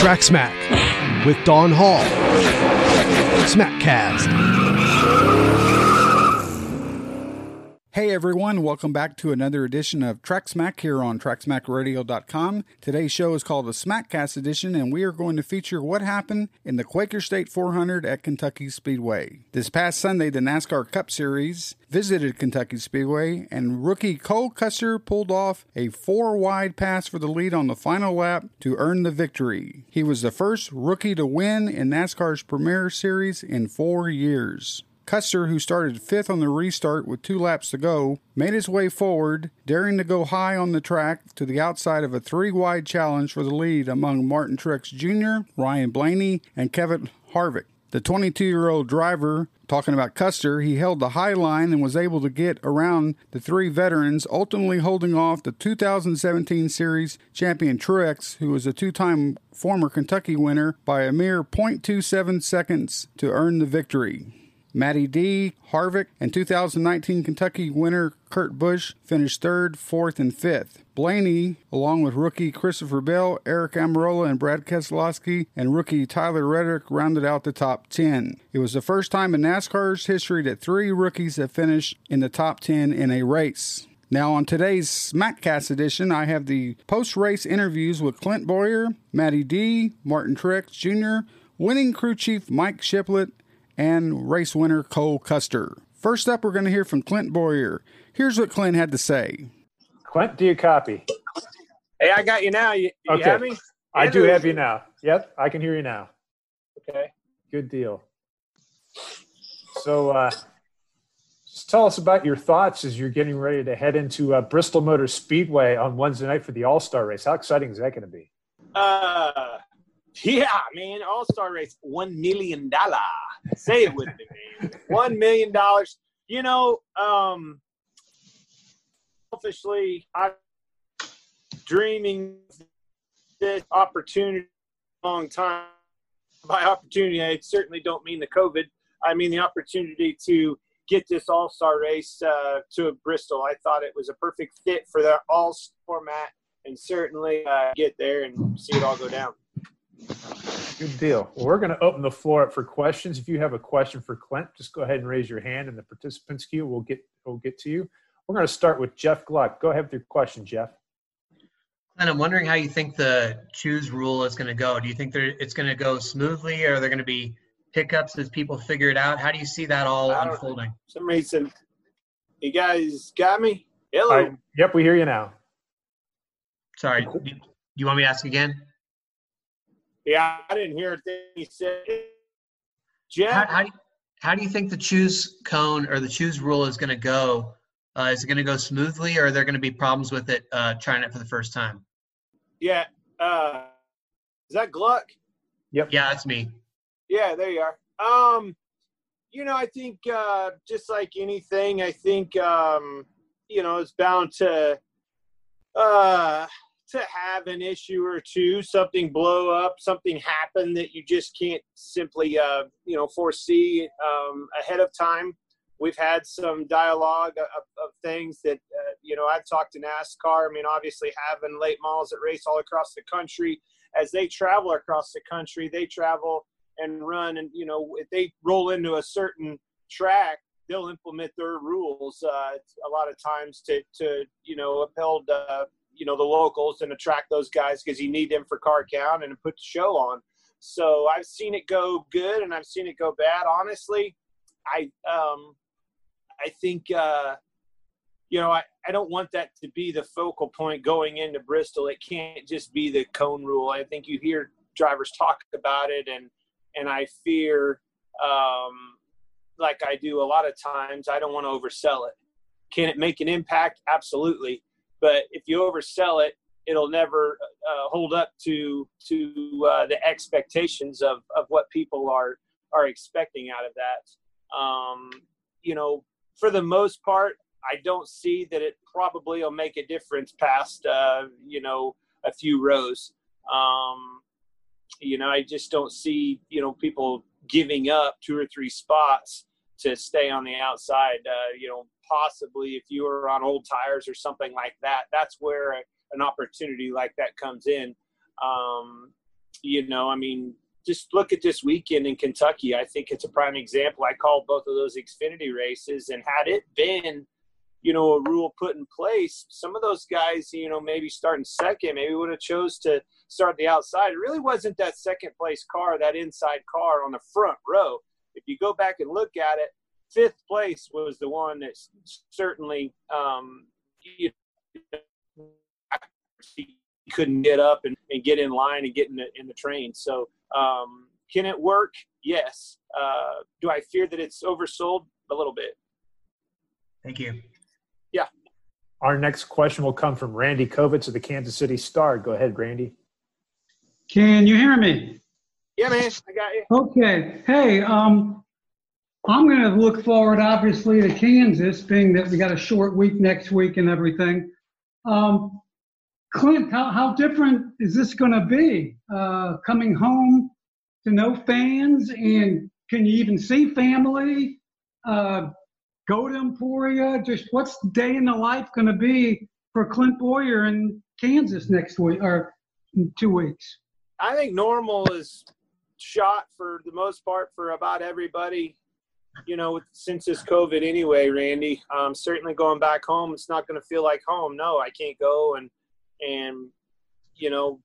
Track Smack with Don Hall. Smackcast. Hey everyone, welcome back to another edition of Track Smack here on TrackSmackRadio.com. Today's show is called the Smackcast edition, and we are going to feature what happened in the Quaker State 400 at Kentucky Speedway. This past Sunday, the NASCAR Cup Series visited Kentucky Speedway, and rookie Cole Custer pulled off a four wide pass for the lead on the final lap to earn the victory. He was the first rookie to win in NASCAR's Premier Series in four years. Custer, who started fifth on the restart with two laps to go, made his way forward, daring to go high on the track to the outside of a three wide challenge for the lead among Martin Truex Jr., Ryan Blaney, and Kevin Harvick. The 22 year old driver, talking about Custer, he held the high line and was able to get around the three veterans, ultimately holding off the 2017 Series champion Truex, who was a two time former Kentucky winner, by a mere 0.27 seconds to earn the victory. Matty D, Harvick, and 2019 Kentucky winner Kurt Busch finished third, fourth, and fifth. Blaney, along with rookie Christopher Bell, Aric Almirola, and Brad Keselowski, and rookie Tyler Reddick rounded out the top 10. It was the first time in NASCAR's history that three rookies have finished in the top 10 in a race. Now, on today's Smackcast edition, I have the post race interviews with Clint Bowyer, Matty D, Martin Truex Jr., winning crew chief Mike Shiplett, and race winner Cole Custer. First up, we're going to hear from Clint Bowyer. Here's what Clint had to say. Clint, do you copy? Hey, I got you now. You, you Okay. have me? I do have you now. Yep, I can hear you now. Okay. Good deal. So, uh, just tell us about your thoughts as you're getting ready to head into uh, Bristol Motor Speedway on Wednesday night for the All Star race. How exciting is that going to be? Uh, yeah, man. All Star race, one million dollar. Say it with me, man. One million dollars. You know, um, selfishly, I dreaming this opportunity a long time. By opportunity, I certainly don't mean the COVID. I mean the opportunity to get this All Star race uh, to Bristol. I thought it was a perfect fit for the All star format, and certainly uh, get there and see it all go down. Good deal. Well, we're going to open the floor up for questions. If you have a question for Clint, just go ahead and raise your hand, and the participants queue will get will get to you. We're going to start with Jeff Gluck. Go ahead with your question, Jeff. And I'm wondering how you think the choose rule is going to go. Do you think there, it's going to go smoothly, or are there going to be hiccups as people figure it out? How do you see that all unfolding? For some reason, you guys got me. Hello. I, yep, we hear you now. Sorry, do you want me to ask again? Yeah, I didn't hear a thing he said. How, Jeff, how, do you, how do you think the choose cone or the choose rule is going to go? Uh, is it going to go smoothly, or are there going to be problems with it uh, trying it for the first time? yeah, uh, is that Gluck? Yep. Yeah, that's me. Yeah, there you are. Um, you know, I think uh, just like anything, I think um, you know it's bound to uh, to have an issue or two, something blow up, something happen that you just can't simply uh, you know foresee um, ahead of time. We've had some dialogue of, of things that uh, you know I've talked to NASCAR. I mean, obviously having late models that race all across the country, as they travel across the country, they travel and run and you know if they roll into a certain track they'll implement their rules uh, a lot of times to to you know uphold uh, you know the locals and attract those guys because you need them for car count and put the show on so i've seen it go good and i've seen it go bad honestly i um i think uh you know, I, I don't want that to be the focal point going into Bristol. It can't just be the cone rule. I think you hear drivers talk about it, and and I fear, um, like I do a lot of times, I don't want to oversell it. Can it make an impact? Absolutely, but if you oversell it, it'll never uh, hold up to to uh, the expectations of of what people are are expecting out of that. Um, you know, for the most part, I don't see that it probably will make a difference past uh, you know a few rows. Um, you know, I just don't see you know people giving up two or three spots to stay on the outside. Uh, you know, possibly if you were on old tires or something like that, that's where an opportunity like that comes in. Um, you know, I mean, just look at this weekend in Kentucky. I think it's a prime example. I called both of those Xfinity races, and had it been, you know, a rule put in place, some of those guys, you know, maybe starting second, maybe would have chose to start the outside. It really wasn't that second place car, that inside car on the front row. If you go back and look at it, fifth place was the one that certainly um, you couldn't get up and, and get in line and get in the, in the train. So um, can it work? Yes. Uh, do I fear that it's oversold? A little bit. Thank you. Yeah. Our next question will come from Randy Covitz of the Kansas City Star. Go ahead, Randy. Can you hear me? Yeah, man, I got you. Okay. Hey, um, I'm going to look forward, obviously, to Kansas, being that we got a short week next week and everything. Um, Clint, how, how different is this going to be? Uh, coming home to no fans, and can you even see family? Uh, go to Emporia? Just what's the day in the life going to be for Clint Bowyer in Kansas next week or in two weeks? I think normal is shot for the most part for about everybody you know, since this COVID anyway, Randy, um, certainly going back home, it's not going to feel like home. No, I can't go and, and, you know,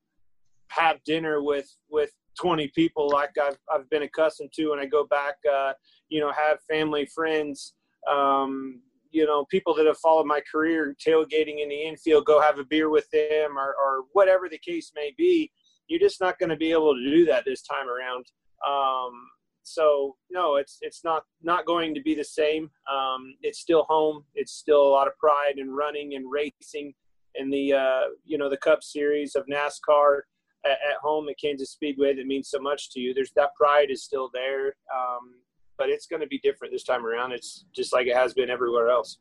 have dinner with, with 20 people like I've, I've been accustomed to when I go back, uh, you know, have family, friends, um, you know, people that have followed my career tailgating in the infield, go have a beer with them or, or whatever the case may be. You're just not going to be able to do that this time around. Um, so no, it's it's not not going to be the same. Um, it's still home. It's still a lot of pride in running and racing in the uh, you know the Cup Series of NASCAR at, at, home at Kansas Speedway that means so much to you. There's that pride is still there, um, but it's going to be different this time around. It's just like it has been everywhere else.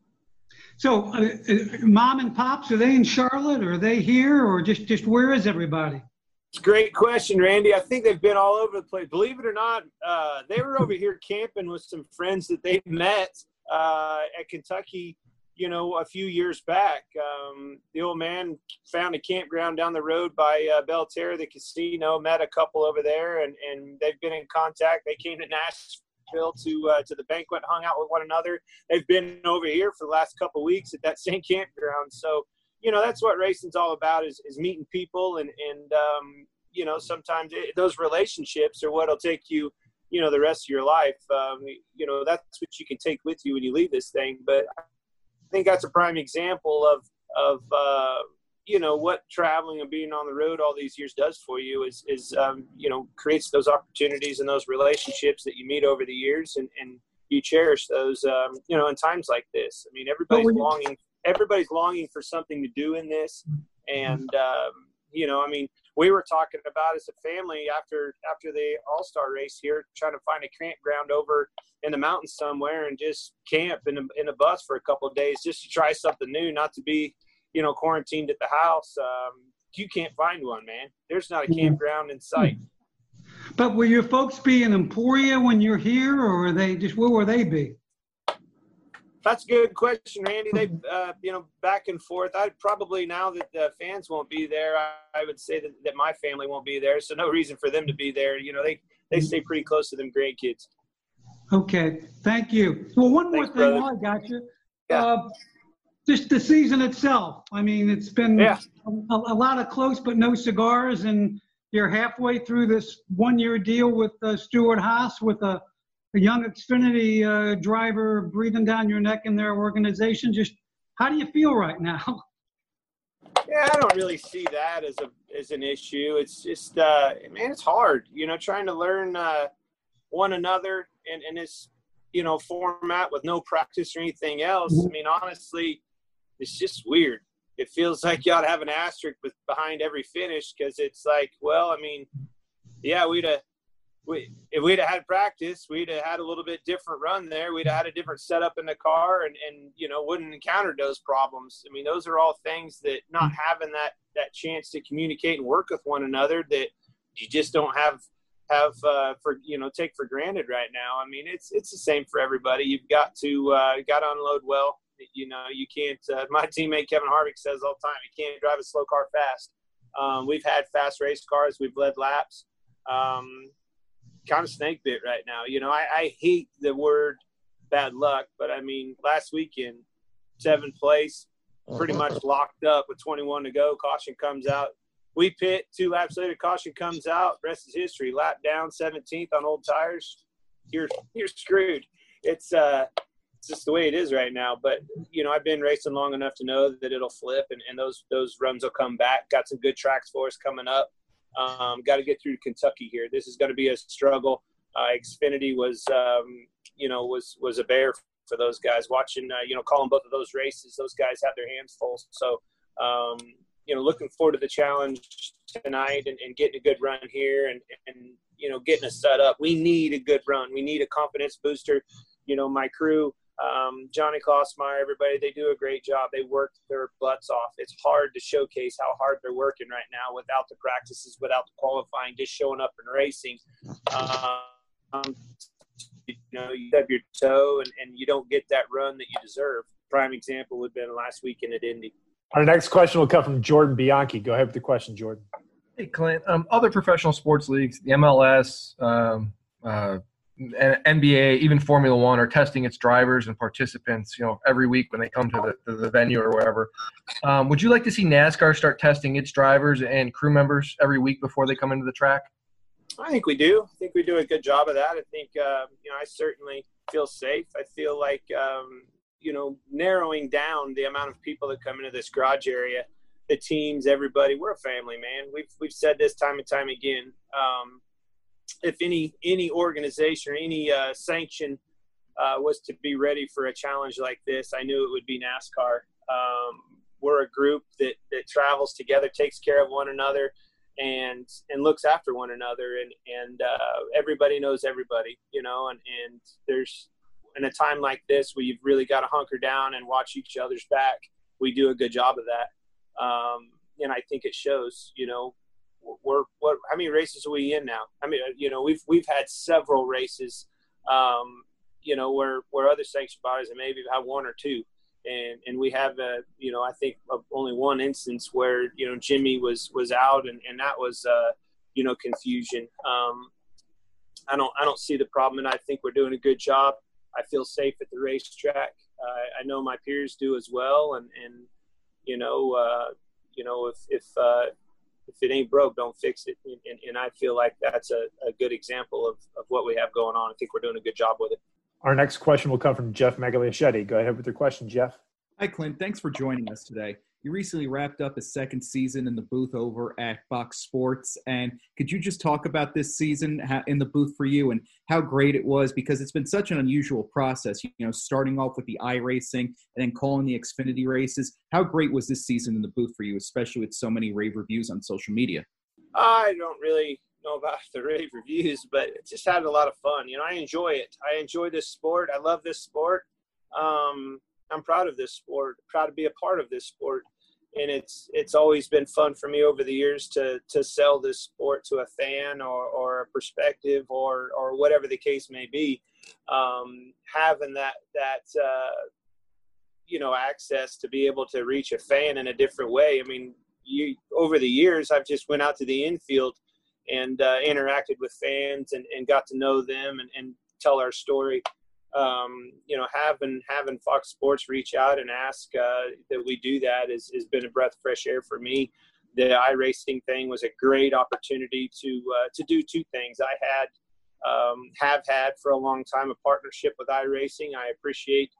So, uh, uh, mom and pops are they in Charlotte? Or are they here, or just just where is everybody? It's a great question, Randy. I think they've been all over the place. Believe it or not, uh, they were over here camping with some friends that they met uh, at Kentucky, you know, a few years back. Um, the old man found a campground down the road by uh, Belterra, the casino, met a couple over there, and, and they've been in contact. They came to Nashville to uh, to the banquet, hung out with one another. They've been over here for the last couple weeks at that same campground. So you know that's what racing's all about is, is meeting people and and um, you know sometimes it, those relationships are what'll take you you know the rest of your life. Um, you know that's what you can take with you when you leave this thing but i think that's a prime example of of uh, you know what traveling and being on the road all these years does for you is is um, you know creates those opportunities and those relationships that you meet over the years and and you cherish those um, you know in times like this. I mean everybody's longing everybody's longing for something to do in this, and um, you know, I mean, we were talking about as a family after after the All Star race here, trying to find a campground over in the mountains somewhere and just camp in a, in a bus for a couple of days just to try something new, not to be, you know, quarantined at the house. Um, you can't find one, man. There's not a campground in sight. But will your folks be in Emporia when you're here, or are they just where will they be? That's a good question, Randy. They, uh, you know, back and forth. I'd probably now that the fans won't be there, I, I would say that, that my family won't be there. So no reason for them to be there. You know, they they stay pretty close to them grandkids. Okay, thank you. Well, one more Thanks, thing while I got you. Yeah. Uh, just the season itself. I mean, it's been yeah. a, a, lot of close but no cigars, and you're halfway through this one-year deal with uh, Stewart-Haas with a a young Xfinity uh, driver breathing down your neck in their organization. Just how do you feel right now? Yeah, I don't really see that as a as an issue. It's just uh, man, it's hard. You know, trying to learn uh, one another in, in this you know format with no practice or anything else. I mean, honestly, it's just weird. It feels like you ought to have an asterisk with, behind every finish because it's like, well, I mean, yeah, we'd have we, if we'd have had practice, we'd have had a little bit different run there. We'd have had a different setup in the car, and and you know wouldn't encountered those problems. I mean, those are all things that not mm. having that that chance to communicate and work with one another that you just don't have have uh, for you know take for granted right now. I mean, it's it's the same for everybody. You've got to uh, got to unload well. You know, you can't. Uh, my teammate Kevin Harvick says all the time, you can't drive a slow car fast. Um, we've had fast race cars. We've led laps. Um, kind of snake bit right now. You know, I, I hate the word bad luck, but I mean, last weekend, seventh place, pretty much locked up with 21 to go. Caution comes out. We pit two laps later. Caution comes out. Rest is history. Lap down, 17th on old tires. You're you're screwed. It's uh, it's just the way it is right now. But you know, I've been racing long enough to know that it'll flip, and, and those those runs will come back. Got some good tracks for us coming up. Um, got to get through Kentucky here. This is going to be a struggle. Uh, Xfinity was, um, you know, was was a bear for those guys. Watching, uh, you know, calling both of those races, those guys have their hands full. So, um, you know, looking forward to the challenge tonight and, and, getting a good run here and, and you know getting us set up. We need a good run. We need a confidence booster. You know, my crew um, Johnny Klausmeier, everybody, they do a great job. They work their butts off. It's hard to showcase how hard they're working right now without the practices, without the qualifying, just showing up and racing. Um, you know, you stub your toe and, and you don't get that run that you deserve. Prime example would have been last weekend at Indy. Our next question will come from Jordan Bianchi. Go ahead with the question, Jordan. Hey, Clint. Um, other professional sports leagues, the MLS, um, uh, NBA, even Formula One, are testing its drivers and participants, you know, every week when they come to the, the venue or wherever. Um, would you like to see NASCAR start testing its drivers and crew members every week before they come into the track? I think we do. I think we do a good job of that. I think, uh, you know, I certainly feel safe. I feel like, um, you know, narrowing down the amount of people that come into this garage area, the teams, everybody, we're a family, man. We've, we've said this time and time again. Um, if any any organization or any uh, sanction uh, was to be ready for a challenge like this, I knew it would be NASCAR. Um, we're a group that that travels together, takes care of one another, and and looks after one another, and and uh, everybody knows everybody, you know, and and there's in a time like this where you've really got to hunker down and watch each other's back. We do a good job of that, um, and I think it shows. You know, we're what how many races are we in now? I mean, you know, we've we've had several races, um, you know, where where other sanction bodies have maybe have one or two, and and we have a you know I think only one instance where you know Jimmy was was out and and that was uh, you know confusion. Um, I don't I don't see the problem, and I think we're doing a good job. I feel safe at the racetrack. Uh, I know my peers do as well, and and you know uh, you know if if uh, if it ain't broke, don't fix it. And, and, and I feel like that's a, a, good example of, of what we have going on. I think we're doing a good job with it. Our next question will come from Jeff Magliachetti. Go ahead with your question, Jeff. Hi, Clint. Thanks for joining us today. You recently wrapped up a second season in the booth over at Fox Sports. And could you just talk about this season in the booth for you and how great it was? Because it's been such an unusual process, you know, starting off with the iRacing and then calling the Xfinity races. How great was this season in the booth for you, especially with so many rave reviews on social media? I don't really know about the rave reviews, but it just had a lot of fun. You know, I enjoy it. I enjoy this sport. I love this sport. Um, I'm proud of this sport, proud to be a part of this sport and it's it's always been fun for me over the years to to sell this sport to a fan or, or a perspective or or whatever the case may be. Um, having that that uh, you know access to be able to reach a fan in a different way. I mean you over the years i've just went out to the infield and uh, interacted with fans and, and got to know them and, and tell our story um, you know, having having Fox Sports reach out and ask uh, that we do that has, has been a breath of fresh air for me. The iRacing thing was a great opportunity to uh, to do two things. I had um, have had for a long time a partnership with iRacing. I appreciate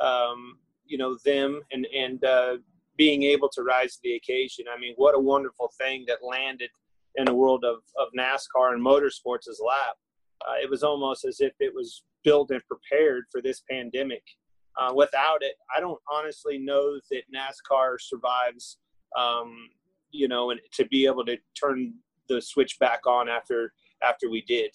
um, you know them and and uh, being able to rise to the occasion. I mean, what a wonderful thing that landed in the world of, of NASCAR and motorsports' lap. Uh, it was almost as if it was built and prepared for this pandemic. Uh, without it, I don't honestly know that NASCAR survives. Um, you know, and to be able to turn the switch back on after after we did,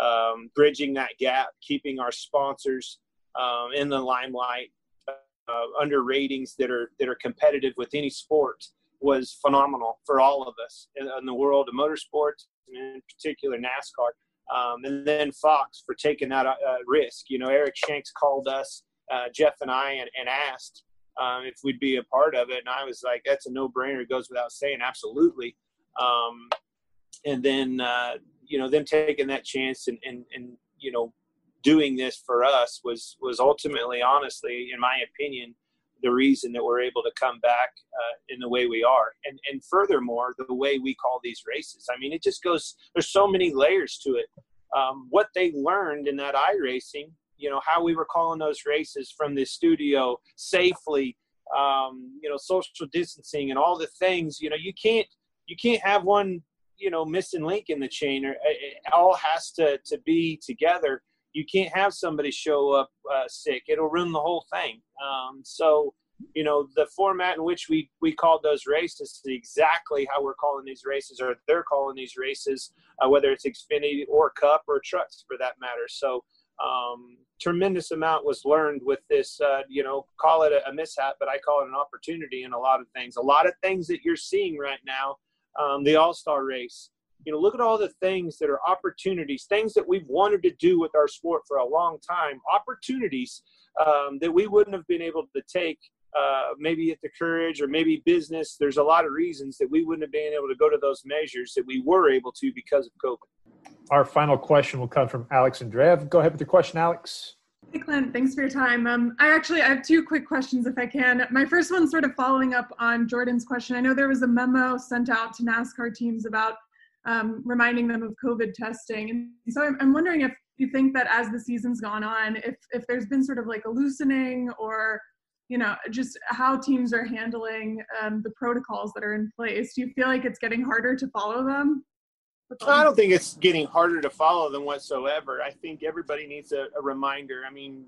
um, bridging that gap, keeping our sponsors um, in the limelight, uh, under ratings that are that are competitive with any sport was phenomenal for all of us in, in the world of motorsports, and in particular NASCAR um, and then Fox for taking that uh, risk. You know, Eric Shanks called us, uh, Jeff and I, and, and asked um, if we'd be a part of it, and I was like, "That's a no-brainer." It goes without saying, absolutely. Um, and then uh, you know them taking that chance and, and and you know doing this for us was was ultimately, honestly, in my opinion, the reason that we're able to come back uh, in the way we are. And and furthermore, the way we call these races. I mean, it just goes. There's so many layers to it. Um, what they learned in that iRacing, you know, how we were calling those races from the studio safely, um, you know, social distancing and all the things. You know, you can't you can't have one you know missing link in the chain. Or it all has to to be together you can't have somebody show up uh, sick. It'll ruin the whole thing. Um, so, you know, the format in which we, we called those races is exactly how we're calling these races, or they're calling these races, uh, whether it's Xfinity or Cup or trucks for that matter. So, um, tremendous amount was learned with this, uh, you know, call it a, a, mishap, but I call it an opportunity in a lot of things. A lot of things that you're seeing right now, um, the All Star race, you know, look at all the things that are opportunities, things that we've wanted to do with our sport for a long time, opportunities um, that we wouldn't have been able to take uh, maybe at the courage or maybe business. There's a lot of reasons that we wouldn't have been able to go to those measures that we were able to because of COVID. Our final question will come from Alex Andrejev. Go ahead with your question, Alex. Hey, Clint. Thanks for your time. Um, I actually I have two quick questions, if I can. My first one's sort of following up on Jordan's question. I know there was a memo sent out to NASCAR teams about um, reminding them of COVID testing. And so I'm, I'm wondering if you think that as the season's gone on, if if there's been sort of like a loosening or you know just how teams are handling um, the protocols that are in place. Do you feel like it's getting harder to follow them? I don't think it's getting harder to follow them whatsoever. I think everybody needs a, a reminder. I mean,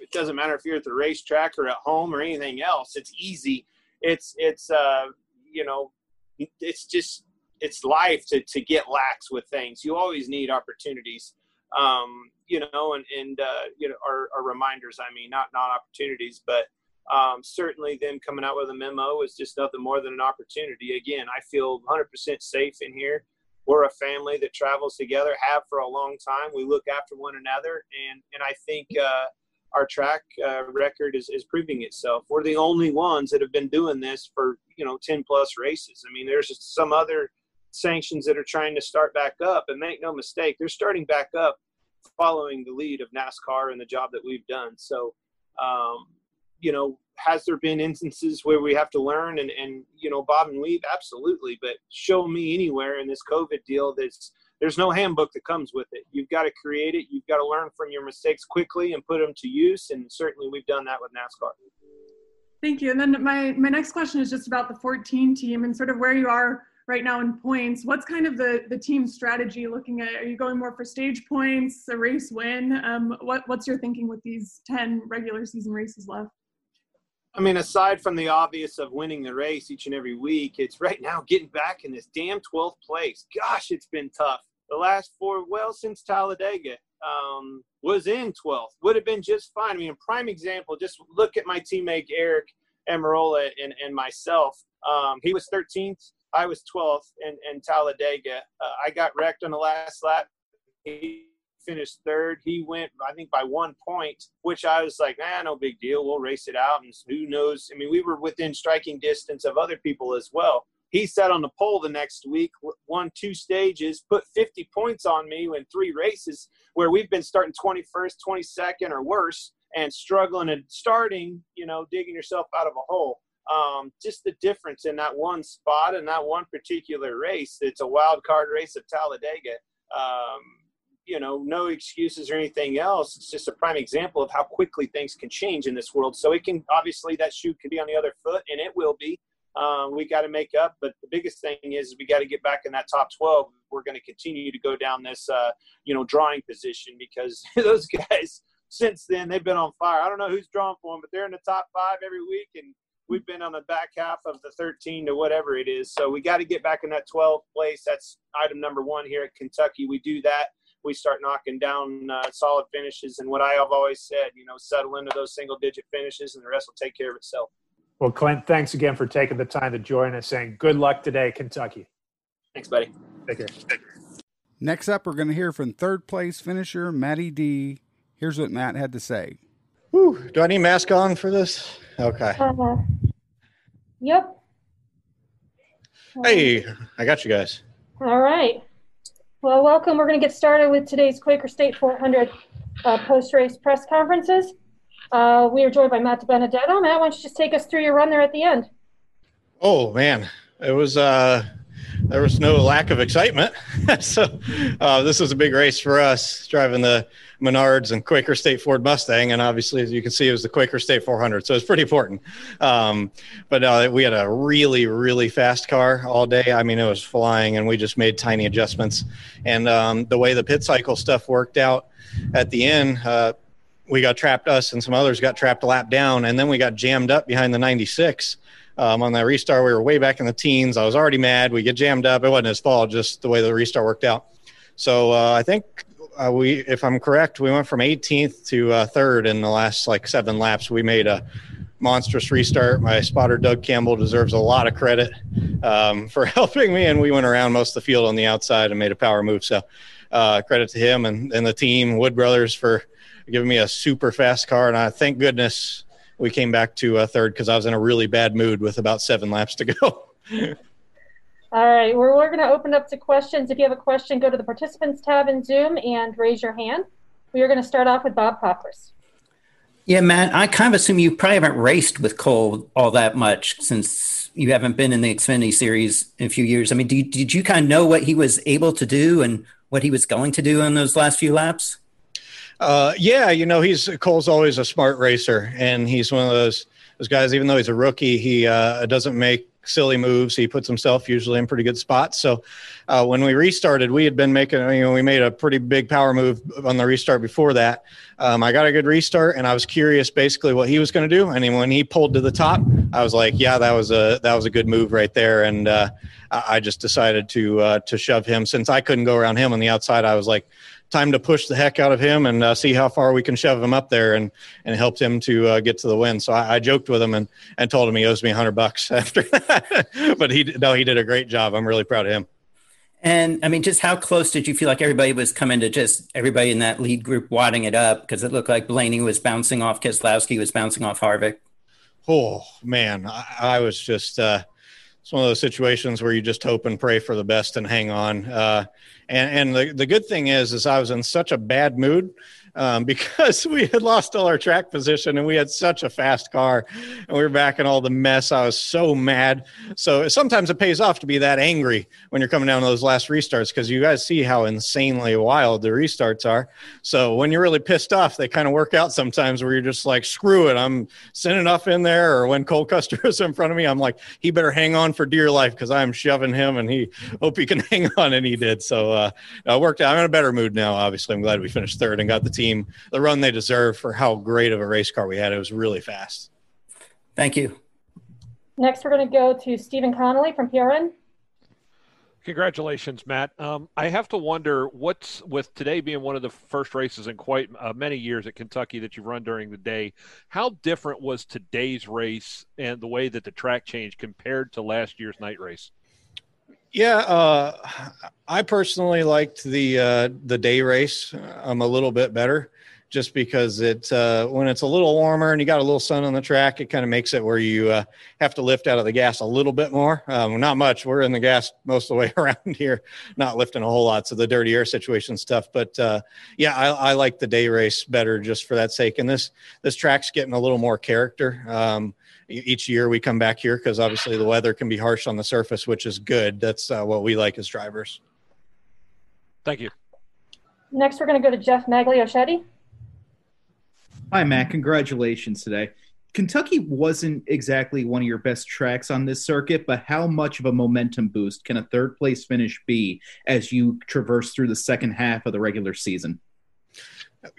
it doesn't matter if you're at the racetrack or at home or anything else. It's easy. It's it's uh, you know, it's just it's life to, to get lax with things. You always need opportunities, um, you know, and, and uh, you know, are, are reminders. I mean, not, not opportunities, but um, certainly them coming out with a memo is just nothing more than an opportunity. Again, I feel 100% safe in here. We're a family that travels together, have for a long time. We look after one another, and and I think uh, our track uh, record is, is proving itself. We're the only ones that have been doing this for you know 10 plus races. I mean, there's some other sanctions that are trying to start back up. And make no mistake, they're starting back up following the lead of NASCAR and the job that we've done. So, um, you know, has there been instances where we have to learn and, and, you know, bob and weave? Absolutely. But show me anywhere in this COVID deal that's, there's no handbook that comes with it. You've got to create it. You've got to learn from your mistakes quickly and put them to use. And certainly we've done that with NASCAR. Thank you. And then my, my next question is just about the 14 team and sort of where you are right now in points. What's kind of the the team strategy looking at? Are you going more for stage points, a race win? Um, what what's your thinking with these ten regular season races left? I mean, aside from the obvious of winning the race each and every week, it's right now getting back in this damn 12th place. Gosh, it's been tough. The last four, well, since Talladega um, was in 12th, would have been just fine. I mean, prime example, just look at my teammate Aric Almirola and, and myself. Um, he was 13th I was 12th in, in Talladega. Uh, I got wrecked on the last lap. He finished third. He went, I think, by one point, which I was like, nah, no big deal. We'll race it out. And who knows? I mean, we were within striking distance of other people as well. He sat on the pole the next week, won two stages, put 50 points on me in three races where we've been starting 21st, 22nd, or worse and struggling and starting, you know, digging yourself out of a hole um, just the difference in that one spot and that one particular race. It's a wild card race of Talladega. Um, you know, no excuses or anything else. It's just a prime example of how quickly things can change in this world. So it can obviously that shoe can be on the other foot, and it will be. Uh, we got to make up, but the biggest thing is we got to get back in that top 12. We're going to continue to go down this, uh, you know, drawing position because those guys since then they've been on fire. I don't know who's drawn for them, but they're in the top five every week, and we've been on the back half of the 13 to whatever it is. So we got to get back in that 12th place. That's item number one here at Kentucky. We do that. We start knocking down uh, solid finishes. And what I have always said, you know, settle into those single digit finishes and the rest will take care of itself. Well, Clint, thanks again for taking the time to join us and good luck today, Kentucky. Thanks, buddy. Take care. Next up, we're going to hear from third place finisher Matty D. Here's what Matt had to say. Whew, do I need mask on for this? Okay. Uh, yep. Hey, I got you guys. All right. Well, welcome. We're going to get started with today's Quaker State 400 uh, post-race press conferences. Uh, we are joined by Matt DiBenedetto. Matt, why don't you just take us through your run there at the end? Oh man, it was uh, there was no lack of excitement. so uh, this was a big race for us, driving the Menards and Quaker State Ford Mustang, and obviously, as you can see, it was the Quaker State 400, so it's pretty important. Um, but uh, we had a really, really fast car all day. I mean, it was flying, and we just made tiny adjustments. And um, the way the pit cycle stuff worked out at the end, uh, we got trapped. Us and some others got trapped a lap down, and then we got jammed up behind the 96. Um, on that restart, we were way back in the teens. I was already mad. We get jammed up. It wasn't his fault, just the way the restart worked out. So uh, I think uh, we, if I'm correct, we went from 18th to uh, third in the last like seven laps. We made a monstrous restart. My spotter Doug Campbell deserves a lot of credit um, for helping me, and we went around most of the field on the outside and made a power move. So uh, credit to him and, and the team, Wood Brothers, for giving me a super fast car. And I thank goodness we came back to uh, third because I was in a really bad mood with about seven laps to go. All right, we're, we're going to open up to questions. If you have a question, go to the participants tab in Zoom and raise your hand. We are going to start off with Bob Pockrass. Yeah, Matt, I kind of assume you probably haven't raced with Cole all that much since you haven't been in the Xfinity series in a few years. I mean, did, did you kind of know what he was able to do and what he was going to do in those last few laps? Uh, yeah, you know, he's Cole's always a smart racer, and he's one of those those guys. Even though he's a rookie, he uh, doesn't make silly moves. He puts himself usually in pretty good spots. So uh, when we restarted, we had been making, you know, we made a pretty big power move on the restart before that. Um, I got a good restart, and I was curious basically what he was going to do. And when he pulled to the top, I was like, yeah, that was a that was a good move right there. And uh, I just decided to uh, to shove him since I couldn't go around him on the outside. I was like time to push the heck out of him and uh, see how far we can shove him up there and and helped him to uh, get to the win. So I, I, joked with him and and told him he owes me hundred bucks after that. but he no, he did a great job. I'm really proud of him. And I mean, just how close did you feel like everybody was coming to just everybody in that lead group wadding it up? Because it looked like Blaney was bouncing off, Keselowski was bouncing off Harvick. Oh man, I, I was just. Uh, it's one of those situations where you just hope and pray for the best and hang on. Uh, and and the, the good thing is, is I was in such a bad mood um, because we had lost all our track position and we had such a fast car and we were back in all the mess. I was so mad. So sometimes it pays off to be that angry when you're coming down to those last restarts because you guys see how insanely wild the restarts are. So when you're really pissed off, they kind of work out sometimes where you're just like, screw it, I'm sending enough in there. Or when Cole Custer is in front of me, I'm like, he better hang on for dear life because I'm shoving him and he hope he can hang on. And he did. So uh, it worked out. I'm in a better mood now. Obviously, I'm glad we finished third and got the team team the run they deserve for how great of a race car we had. It was really fast. Thank you. Next, we're going to go to Stephen Connolly from PRN. Congratulations, Matt. Um, I have to wonder what's with today being one of the first races in quite uh, many years at Kentucky that you've run during the day. How different was today's race and the way that the track changed compared to last year's night race? Yeah, uh, I personally liked the uh, the day race. I'm a little bit better, just because it uh, when it's a little warmer and you got a little sun on the track, it kind of makes it where you uh, have to lift out of the gas a little bit more. Um, not much. We're in the gas most of the way around here, not lifting a whole lot. So the dirty air situation stuff. But uh, yeah, I, I, like the day race better just for that sake. And this this track's getting a little more character. Um, each year we come back here because obviously the weather can be harsh on the surface, which is good. That's uh, what we like as drivers. Thank you. Next, we're going to go to Jeff Magliochetti. Hi, Matt. Congratulations today. Kentucky wasn't exactly one of your best tracks on this circuit, but how much of a momentum boost can a third place finish be as you traverse through the second half of the regular season?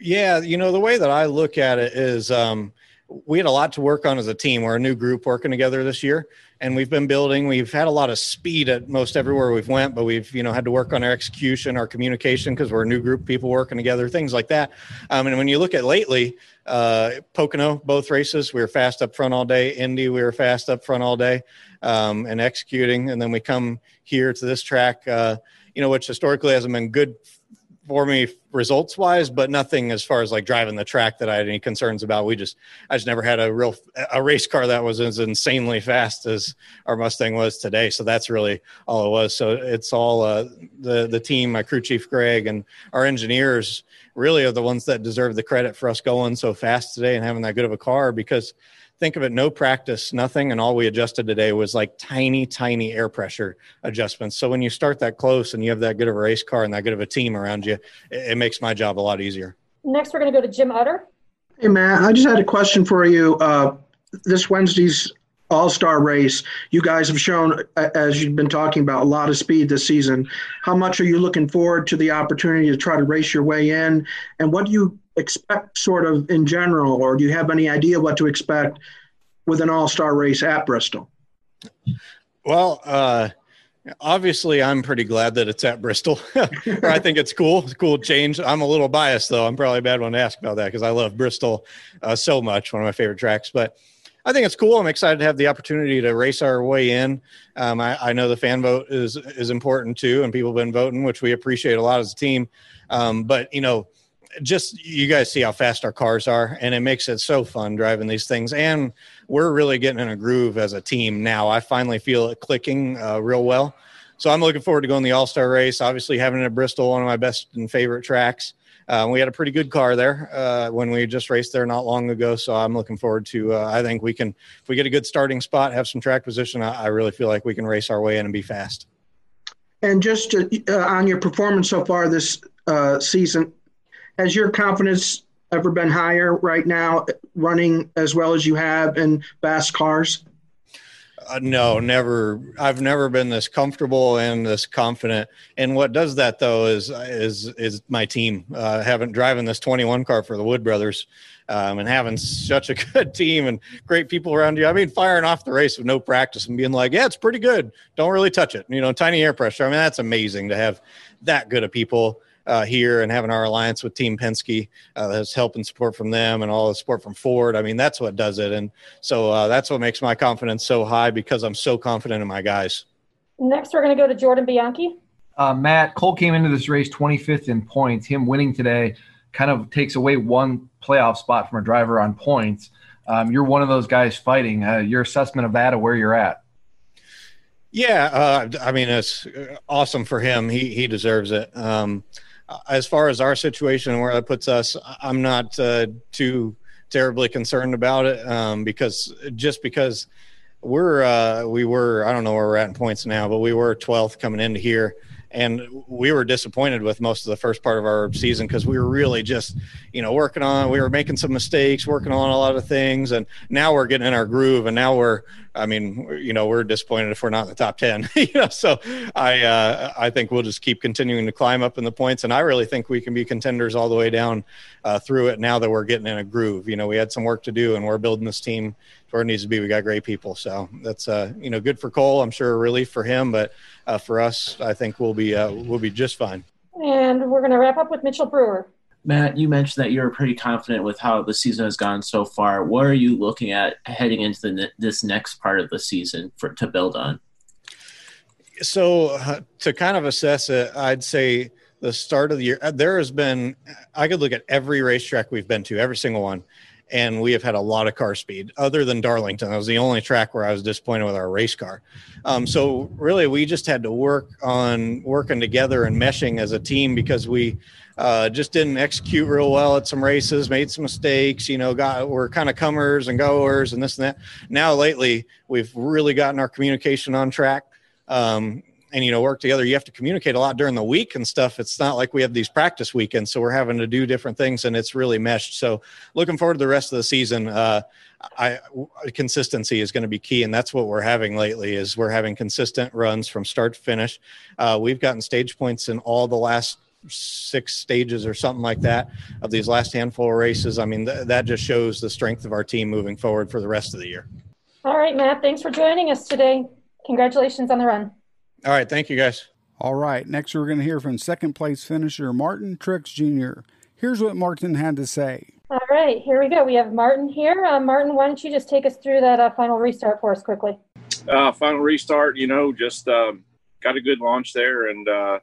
Yeah, you know, the way that I look at it is um, – we had a lot to work on as a team. We're a new group working together this year, and we've been building. We've had a lot of speed at most everywhere we've went, but we've you know had to work on our execution, our communication because we're a new group people working together, things like that. Um, and when you look at lately, uh, Pocono, both races, we were fast up front all day. Indy, we were fast up front all day um, and executing, and then we come here to this track, uh, you know, which historically hasn't been good for me results wise, but nothing as far as like driving the track that I had any concerns about. We just, I just never had a real a race car that was as insanely fast as our Mustang was today. So that's really all it was. So it's all uh, the the team, my crew chief Greg, and our engineers really are the ones that deserve the credit for us going so fast today and having that good of a car because think of it no practice nothing and all we adjusted today was like tiny tiny air pressure adjustments so when you start that close and you have that good of a race car and that good of a team around you it, it makes my job a lot easier Next, we're going to go to Jim Utter. Hey, Matt, I just had a question for you. Uh, this Wednesday's All Star race, you guys have shown, as you've been talking about, a lot of speed this season. How much are you looking forward to the opportunity to try to race your way in? And what do you expect, sort of in general, or do you have any idea what to expect with an All Star race at Bristol? Well, uh, obviously, I'm pretty glad that it's at Bristol. I think it's cool. It's cool change. I'm a little biased, though. I'm probably a bad one to ask about that because I love Bristol uh, so much, one of my favorite tracks. But I think it's cool. I'm excited to have the opportunity to race our way in. Um, I, I know the fan vote is is important too, and people have been voting, which we appreciate a lot as a team. Um, but you know, just you guys see how fast our cars are and it makes it so fun driving these things. And we're really getting in a groove as a team now. I finally feel it clicking uh, real well. So i'm looking forward to going the all-star race obviously having it at bristol one of my best and favorite tracks. Uh, we had a pretty good car there uh, when we just raced there not long ago. So i'm looking forward to uh, i think we can if we get a good starting spot have some track position I, I really feel like we can race our way in and be fast. And just to, uh, on your performance so far this uh, season, has your confidence ever been higher right now, running as well as you have in fast cars? Uh, no, never. I've never been this comfortable and this confident. And what does that though is is is my team. Uh, having driving this 21 car for the Wood Brothers, um, and having such a good team and great people around you. I mean, firing off the race with no practice and being like, "Yeah, it's pretty good. Don't really touch it." You know, tiny air pressure. I mean, that's amazing to have that good of people uh, here and having our alliance with Team Penske. Uh, there's help and support from them and all the support from Ford. I mean, that's what does it. And so uh, that's what makes my confidence so high because I'm so confident in my guys. Next, we're going to go to Jordan Bianchi. Uh, Matt Cole came into this race 25th in points. Him winning today kind of takes away one playoff spot from a driver on points. Um, you're one of those guys fighting. Uh, your assessment of that, of where you're at. Yeah, uh, I mean it's awesome for him. He he deserves it. Um, as far as our situation and where that puts us, I'm not uh, too terribly concerned about it um, because just because we're uh, we were I don't know where we're at in points now, but we were 12th coming into here, and we were disappointed with most of the first part of our season because we were really just you know working on we were making some mistakes, working on a lot of things, and now we're getting in our groove, and now we're I mean you know we're disappointed if we're not in the top 10, you know. So I uh, I think we'll just keep continuing to climb up in the points, and I really think we can be contenders all the way down uh, through it now that we're getting in a groove. You know, we had some work to do, and we're building this team where it needs to be. We got great people, so that's uh, you know good for Cole. I'm sure a relief for him, but uh, for us, I think we'll be uh, we'll be just fine. And we're going to wrap up with Mitchell Brewer. Matt, you mentioned that you're pretty confident with how the season has gone so far. What are you looking at heading into the, this next part of the season for to build on? So uh, to kind of assess it, I'd say the start of the year uh, there has been. I could look at every racetrack we've been to, every single one, and we have had a lot of car speed other than darlington. That was the only track where i was disappointed with our race car. Um, so really we just had to work on working together and meshing as a team because we uh, just didn't execute real well at some races made some mistakes you know got we're kind of comers and goers and this and that. Now lately we've really gotten our communication on track. Um, and you know work together you have to communicate a lot during the week and stuff it's not like we have these practice weekends so we're having to do different things and it's really meshed so looking forward to the rest of the season uh, I consistency is going to be key, and that's what we're having lately. Is we're having consistent runs from start to finish. Uh, we've gotten stage points in all the last six stages or something like that of these last handful of races. I mean, th- that just shows the strength of our team moving forward for the rest of the year. All right, Matt, thanks for joining us today. Congratulations on the run. All right, thank you guys. All right, next we're going to hear from second place finisher Martin Truex Jr. Here's what Martin had to say. All right, here we go. We have Martin here. Uh, Martin, why don't you just take us through that uh, final restart for us quickly? uh, final restart, you know, just um, got a good launch there and uh,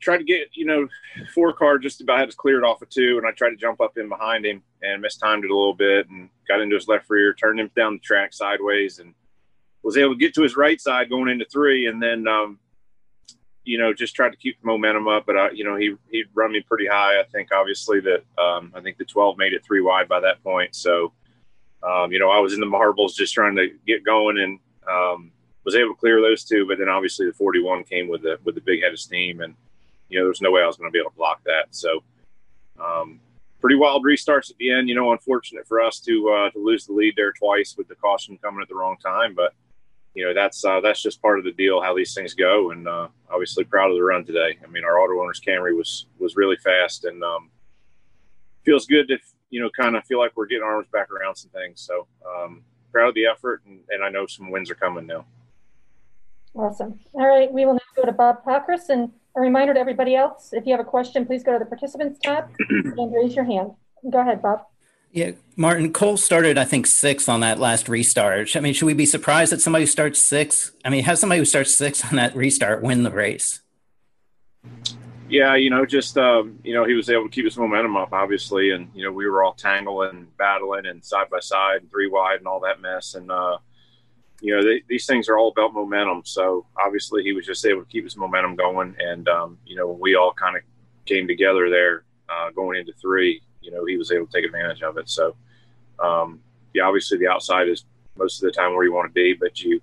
tried to get you know four car just about had us cleared off of two, and I tried to jump up in behind him and mistimed it a little bit and got into his left rear, turned him down the track sideways, and was able to get to his right side going into three, and then um, you know just tried to keep the momentum up. But I, you know he he run me pretty high. I think obviously that um, I think the 12 made it three wide by that point, so. Um, you know, I was in the marbles just trying to get going and um, was able to clear those two. But then obviously the 41 came with the with the big head of steam, and you know, there's no way I was going to be able to block that. So, um, pretty wild restarts at the end. You know, unfortunate for us to uh, to lose the lead there twice with the caution coming at the wrong time, but you know that's uh, that's just part of the deal how these things go. And uh, obviously proud of the run today. I mean, our auto owners Camry was was really fast and um, feels good to you know kind of feel like we're getting arms back around some things. So um, proud of the effort, and, and I know some wins are coming now. Awesome. All right, we will now go to Bob Pockrass and a reminder to everybody else, if you have a question, please go to the participants tab and raise your hand. Go ahead, Bob. Yeah, Martin, Cole started, I think, sixth on that last restart. I mean, should we be surprised that somebody who starts sixth? I mean, have somebody who starts sixth on that restart win the race? Yeah, you know, just, um, you know, he was able to keep his momentum up, obviously. And, you know, we were all tangling, battling, and side by side, and three wide, and all that mess. And, uh, you know, they, these things are all about momentum. So obviously, he was just able to keep his momentum going, and um, you know, we all kind of came together there uh, going into three. You know, he was able to take advantage of it. So, um, yeah, obviously, the outside is most of the time where you want to be, but you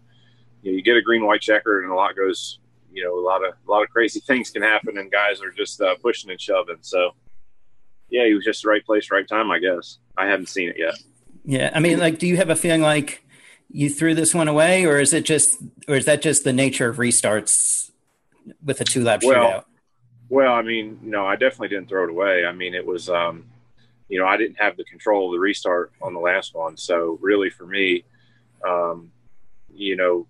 you, know, you get a green white checker, and a lot goes. You know, a lot of a lot of crazy things can happen, and guys are just uh, pushing and shoving. So, yeah, he was just the right place, right time. I guess I haven't seen it yet. Yeah, I mean, like, do you have a feeling like? you threw this one away, or is it just, or is that just the nature of restarts with a two lap well, shootout? Well, I mean, no, I definitely didn't throw it away. I mean, it was, um, you know, I didn't have the control of the restart on the last one, so really for me, um, you know,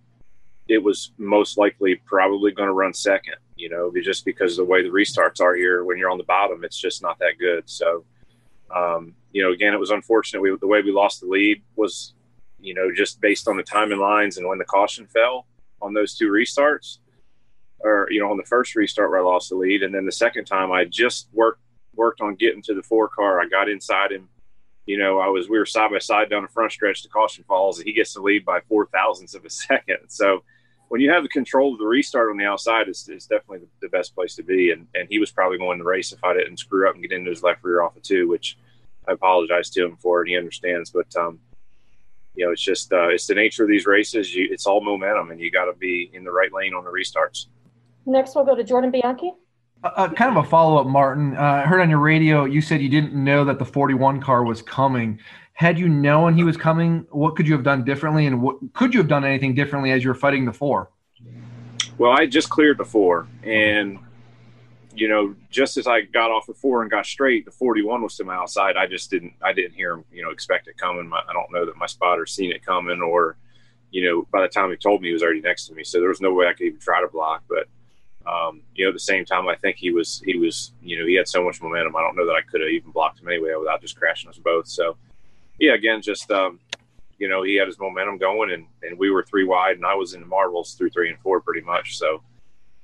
it was most likely probably going to run second. You know, just because of the way the restarts are here, when you're on the bottom, it's just not that good. So, um, you know, again, it was unfortunate. We, the way we lost the lead was you know, just based on the timing lines and when the caution fell on those two restarts, or you know, on the first restart where I lost the lead, and then the second time I just worked worked on getting to the four car. I got inside him. You know, I was we were side by side down the front stretch. The caution falls, and he gets the lead by four thousandths of a second. So when you have the control of the restart on the outside, it's, definitely the, the, best place to be. And and he was probably going to race if I didn't screw up and get into his left rear off of two, which I apologize to him for, and he understands. But um, you know, it's just uh, it's the nature of these races. You, it's all momentum, and you got to be in the right lane on the restarts. Next, we'll go to Jordan Bianchi. Uh, kind of a follow up, Martin. Uh, I heard on your radio you said you didn't know that the 41 car was coming. Had you known he was coming, what could you have done differently, and what could you have done anything differently as you were fighting the four? Well, I just cleared the four, and you know, just as I got off the four and got straight, the 41 was to my outside. I just didn't, I didn't hear him, you know, expect it coming. My, I don't know that my spotter seen it coming or, you know, by the time he told me he was already next to me. So there was no way I could even try to block. But, um, you know, at the same time, I think he was, he was, you know, he had so much momentum. I don't know that I could have even blocked him anyway without just crashing us both. So, yeah, again, just, um, you know, he had his momentum going and, and we were three wide and I was in the marbles through three and four pretty much. So,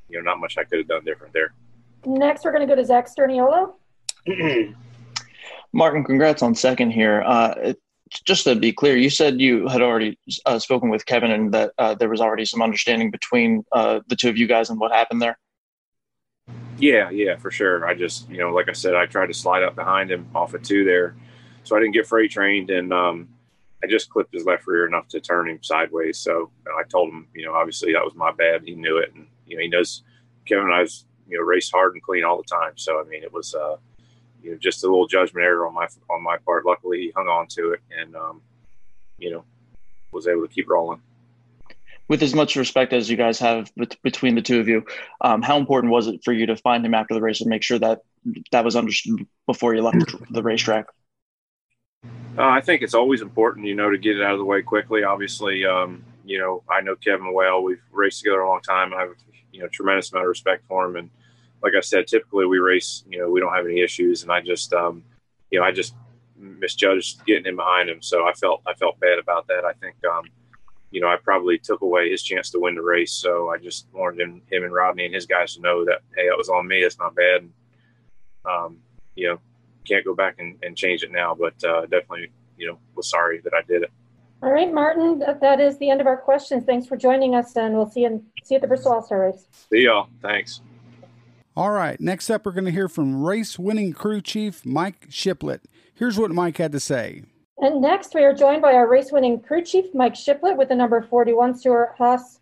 you know, not much I could have done different there. Next, we're going to go to Zach Sturniolo. Martin, congrats on second here. Uh, just to be clear, you said you had already uh, spoken with Kevin and that uh, there was already some understanding between uh, the two of you guys and what happened there. Yeah, yeah, for sure. I just, you know, like I said, I tried to slide up behind him off of two there, so I didn't get freight trained, and um, I just clipped his left rear enough to turn him sideways. So I told him, you know, obviously that was my bad. He knew it, and you know, he knows Kevin and I's you know race hard and clean all the time. So I mean, it was uh, you know just a little judgment error on my on my part. Luckily, he hung on to it and um, you know was able to keep rolling. With as much respect as you guys have between the two of you, um, how important was it for you to find him after the race and make sure that that was understood before you left the racetrack? Uh, I think it's always important, you know, to get it out of the way quickly. Obviously, um, you know, I know Kevin well. We've raced together a long time, I have you know tremendous amount of respect for him. And like I said, typically we race, you know, we don't have any issues, and I just, um, you know, I just misjudged getting in behind him, so I felt I felt bad about that. I think, um, you know, I probably took away his chance to win the race. So I just wanted him, him and Rodney and his guys to know that, hey, it was on me. It's not bad. And, um, you know, can't go back and, and change it now, but uh, definitely, you know, was sorry that I did it. All right, Martin, that- that is the end of our questions. Thanks for joining us, and we'll see you, see you at the Bristol All-Star Race. See y'all. Thanks. All right, next up, we're going to hear from race winning crew chief Mike Shiplett. Here's what Mike had to say. And next, we are joined by our race-winning crew chief, Mike Shiplett, with the number 41 Stewart-Haas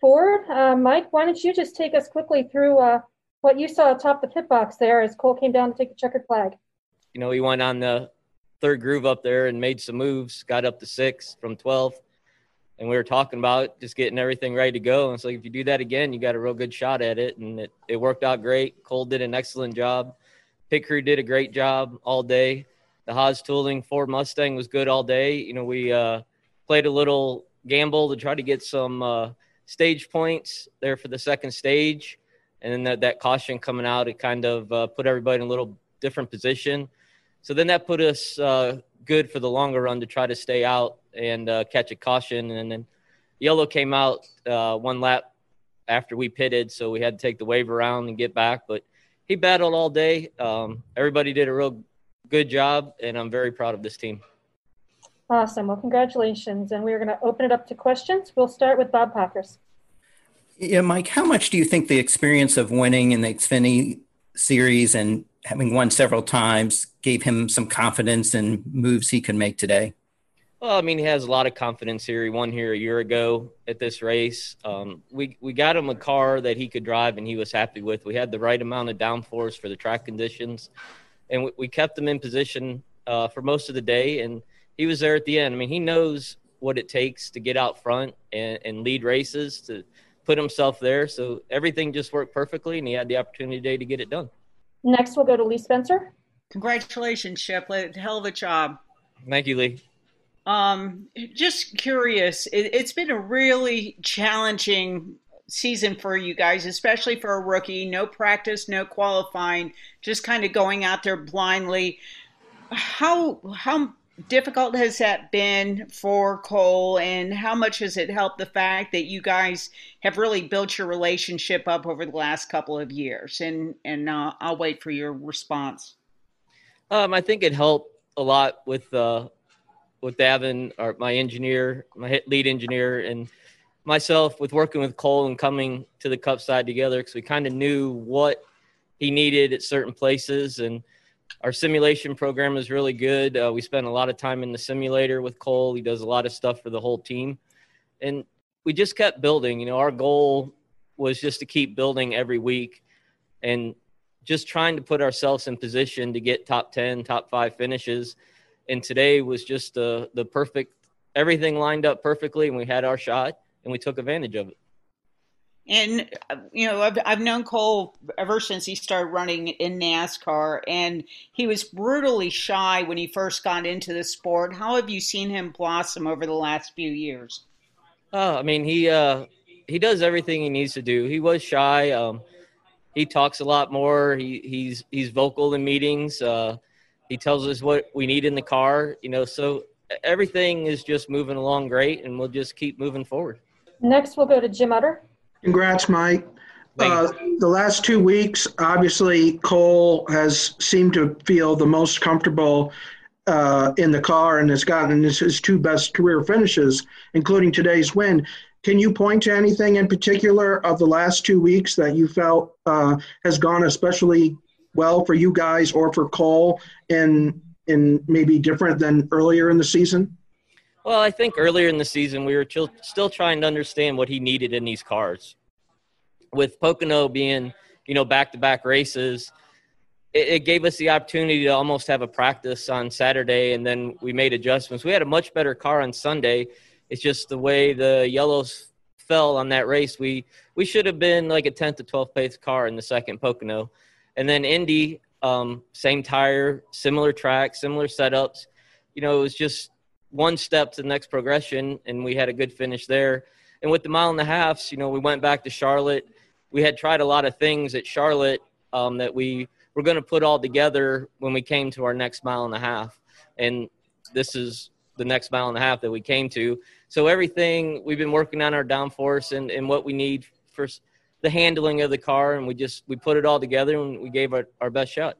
Ford. Uh, Mike, why don't you just take us quickly through uh, what you saw atop the pit box there as Cole came down to take the checkered flag? you know, he went on the third groove up there and made some moves, got up to six from 12. And we were talking about just getting everything ready to go. And it's like, if you do that again, you got a real good shot at it. And it, it worked out great. Cole did an excellent job. Pit crew did a great job all day. The Haas tooling Ford Mustang was good all day. You know, we uh, played a little gamble to try to get some uh, stage points there for the second stage. And then that, that caution coming out, it kind of uh, put everybody in a little different position. So then that put us uh, good for the longer run to try to stay out and uh, catch a caution. And then yellow came out uh, one lap after we pitted, so we had to take the wave around and get back. But he battled all day. Um, everybody did a real good job, and I'm very proud of this team. Awesome. Well, congratulations. And we're going to open it up to questions. We'll start with Bob Pockrass. Yeah, Mike, how much do you think the experience of winning in the Xfinity series and having won several times gave him some confidence in moves he could make today? Well, I mean, he has a lot of confidence here. He won here a year ago at this race. Um, we we got him a car that he could drive, and he was happy with. We had the right amount of downforce for the track conditions, and we, we kept him in position uh, for most of the day. And he was there at the end. I mean, he knows what it takes to get out front and, and lead races to put himself there. So everything just worked perfectly, and he had the opportunity today to get it done. Next, we'll go to Lee Spencer. Congratulations, Shiplett. Hell of a job. Thank you, Lee. Um, just curious, it, it's been a really challenging season for you guys, especially for a rookie. No practice, no qualifying, just kind of going out there blindly. How how difficult has that been for Cole, and how much has it helped the fact that you guys have really built your relationship up over the last couple of years? And and uh, I'll wait for your response. Um, I think it helped a lot with uh, with Davin, our, my engineer, my lead engineer, and myself with working with Cole and coming to the Cup side together because we kind of knew what he needed at certain places and our simulation program is really good. Uh, we spend a lot of time in the simulator with Cole. He does a lot of stuff for the whole team. And we just kept building. You know, our goal was just to keep building every week and just trying to put ourselves in position to get top 10, top five finishes. And today was just the, the perfect, everything lined up perfectly, and we had our shot and we took advantage of it. And you know, I've I've known Cole ever since he started running in NASCAR, and he was brutally shy when he first got into the sport. How have you seen him blossom over the last few years? Oh, I mean, he uh, he does everything he needs to do. He was shy. Um, he talks a lot more. He he's he's vocal in meetings. Uh, he tells us what we need in the car. You know, so everything is just moving along great, and we'll just keep moving forward. Next, we'll go to Jim Utter. Congrats, Mike. Uh, the last two weeks, obviously, Cole has seemed to feel the most comfortable uh, in the car and has gotten his, his two best career finishes, including today's win. Can you point to anything in particular of the last two weeks that you felt uh, has gone especially well for you guys or for Cole in in maybe different than earlier in the season? Well, I think earlier in the season we were still, still trying to understand what he needed in these cars. With Pocono being, you know, back-to-back races, it, it, gave us the opportunity to almost have a practice on Saturday, and then we made adjustments. We had a much better car on Sunday. It's just the way the yellows fell on that race. We we should have been like a 10th to 12th place car in the second Pocono, and then Indy, um, same tire, similar track, similar setups. You know, it was just one step to the next progression, and we had a good finish there. And with the mile and a halfs, you know, we went back to Charlotte. We had tried a lot of things at Charlotte um, that we were going to put all together when we came to our next mile and a half. And this is the next mile and a half that we came to. So everything we've been working on our downforce and, and what we need for the handling of the car, and we just we put it all together and we gave our, our best shot.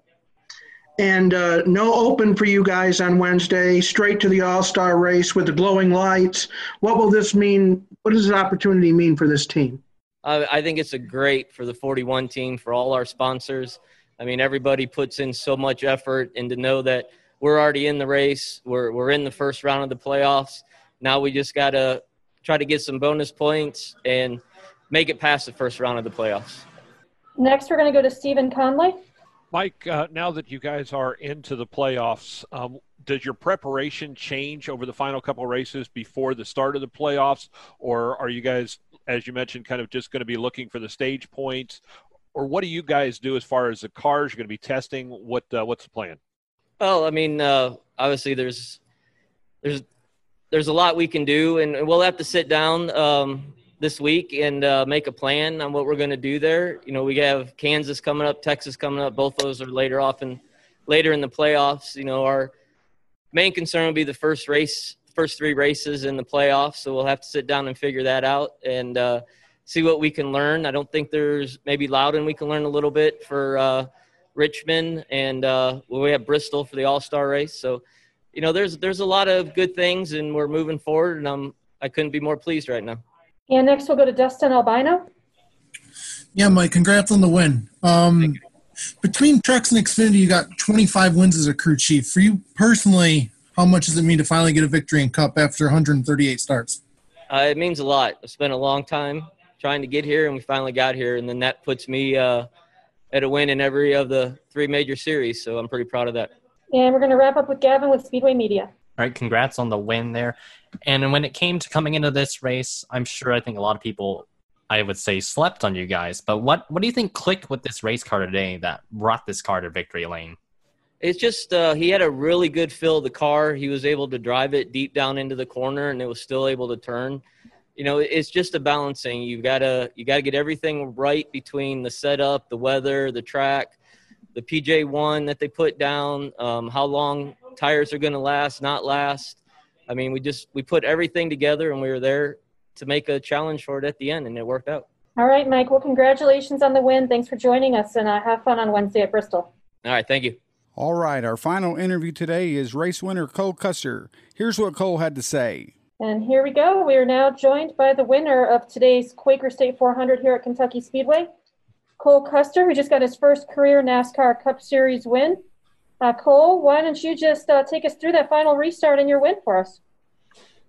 And uh, no open for you guys on Wednesday, straight to the All Star race with the glowing lights. What will this mean? What does this opportunity mean for this team? Uh, I think it's a great for the 41 team, for all our sponsors. I mean, everybody puts in so much effort, and to know that we're already in the race, we're, we're in the first round of the playoffs. Now we just got to try to get some bonus points and make it past the first round of the playoffs. Next, we're going to go to Stephen Conley. Mike, uh, now that you guys are into the playoffs, um, does your preparation change over the final couple races before the start of the playoffs, or are you guys, as you mentioned, kind of just going to be looking for the stage points, or what do you guys do as far as the cars you're going to be testing? What uh, what's the plan? Well, I mean, uh, obviously there's there's there's a lot we can do, and we'll have to sit down um, this week and uh, make a plan on what we're going to do there. You know, we have Kansas coming up, Texas coming up. Both of those are later off and later in the playoffs. You know, our main concern will be the first race, first three races in the playoffs. So we'll have to sit down and figure that out and uh, see what we can learn. I don't think there's maybe Loudon we can learn a little bit for uh, Richmond, and uh, we have Bristol for the All Star race. So. You know, there's there's a lot of good things, and we're moving forward, and I'm I couldn't be more pleased right now. And next we'll go to Dustin Albino. Yeah, Mike, congrats on the win. Um, between trucks and Xfinity, you got 25 wins as a crew chief. For you personally, how much does it mean to finally get a victory in Cup after 138 starts? Uh, it means a lot. I spent a long time trying to get here, and we finally got here. And then that puts me uh, at a win in every of the three major series. So I'm pretty proud of that. And we're going to wrap up with Gavin with Speedway Media. All right, congrats on the win there. And when it came to coming into this race, I'm sure I think a lot of people, I would say, slept on you guys. But what what do you think clicked with this race car today that brought this car to victory lane? It's just uh, he had a really good feel of the car. He was able to drive it deep down into the corner, and it was still able to turn. You know, it's just a balancing. You gotta you gotta get everything right between the setup, the weather, the track, the PJ one that they put down, um, how long tires are going to last, not last. I mean, we just we put everything together, and we were there to make a challenge for it at the end, and it worked out. All right, Mike. Well, congratulations on the win. Thanks for joining us, and uh, have fun on Wednesday at Bristol. All right, thank you. All right, our final interview today is race winner Cole Custer. Here's what Cole had to say. And here we go. We are now joined by the winner of today's Quaker State 400 here at Kentucky Speedway, Cole Custer, who just got his first career NASCAR Cup Series win. Uh, Cole, why don't you just uh, take us through that final restart and your win for us?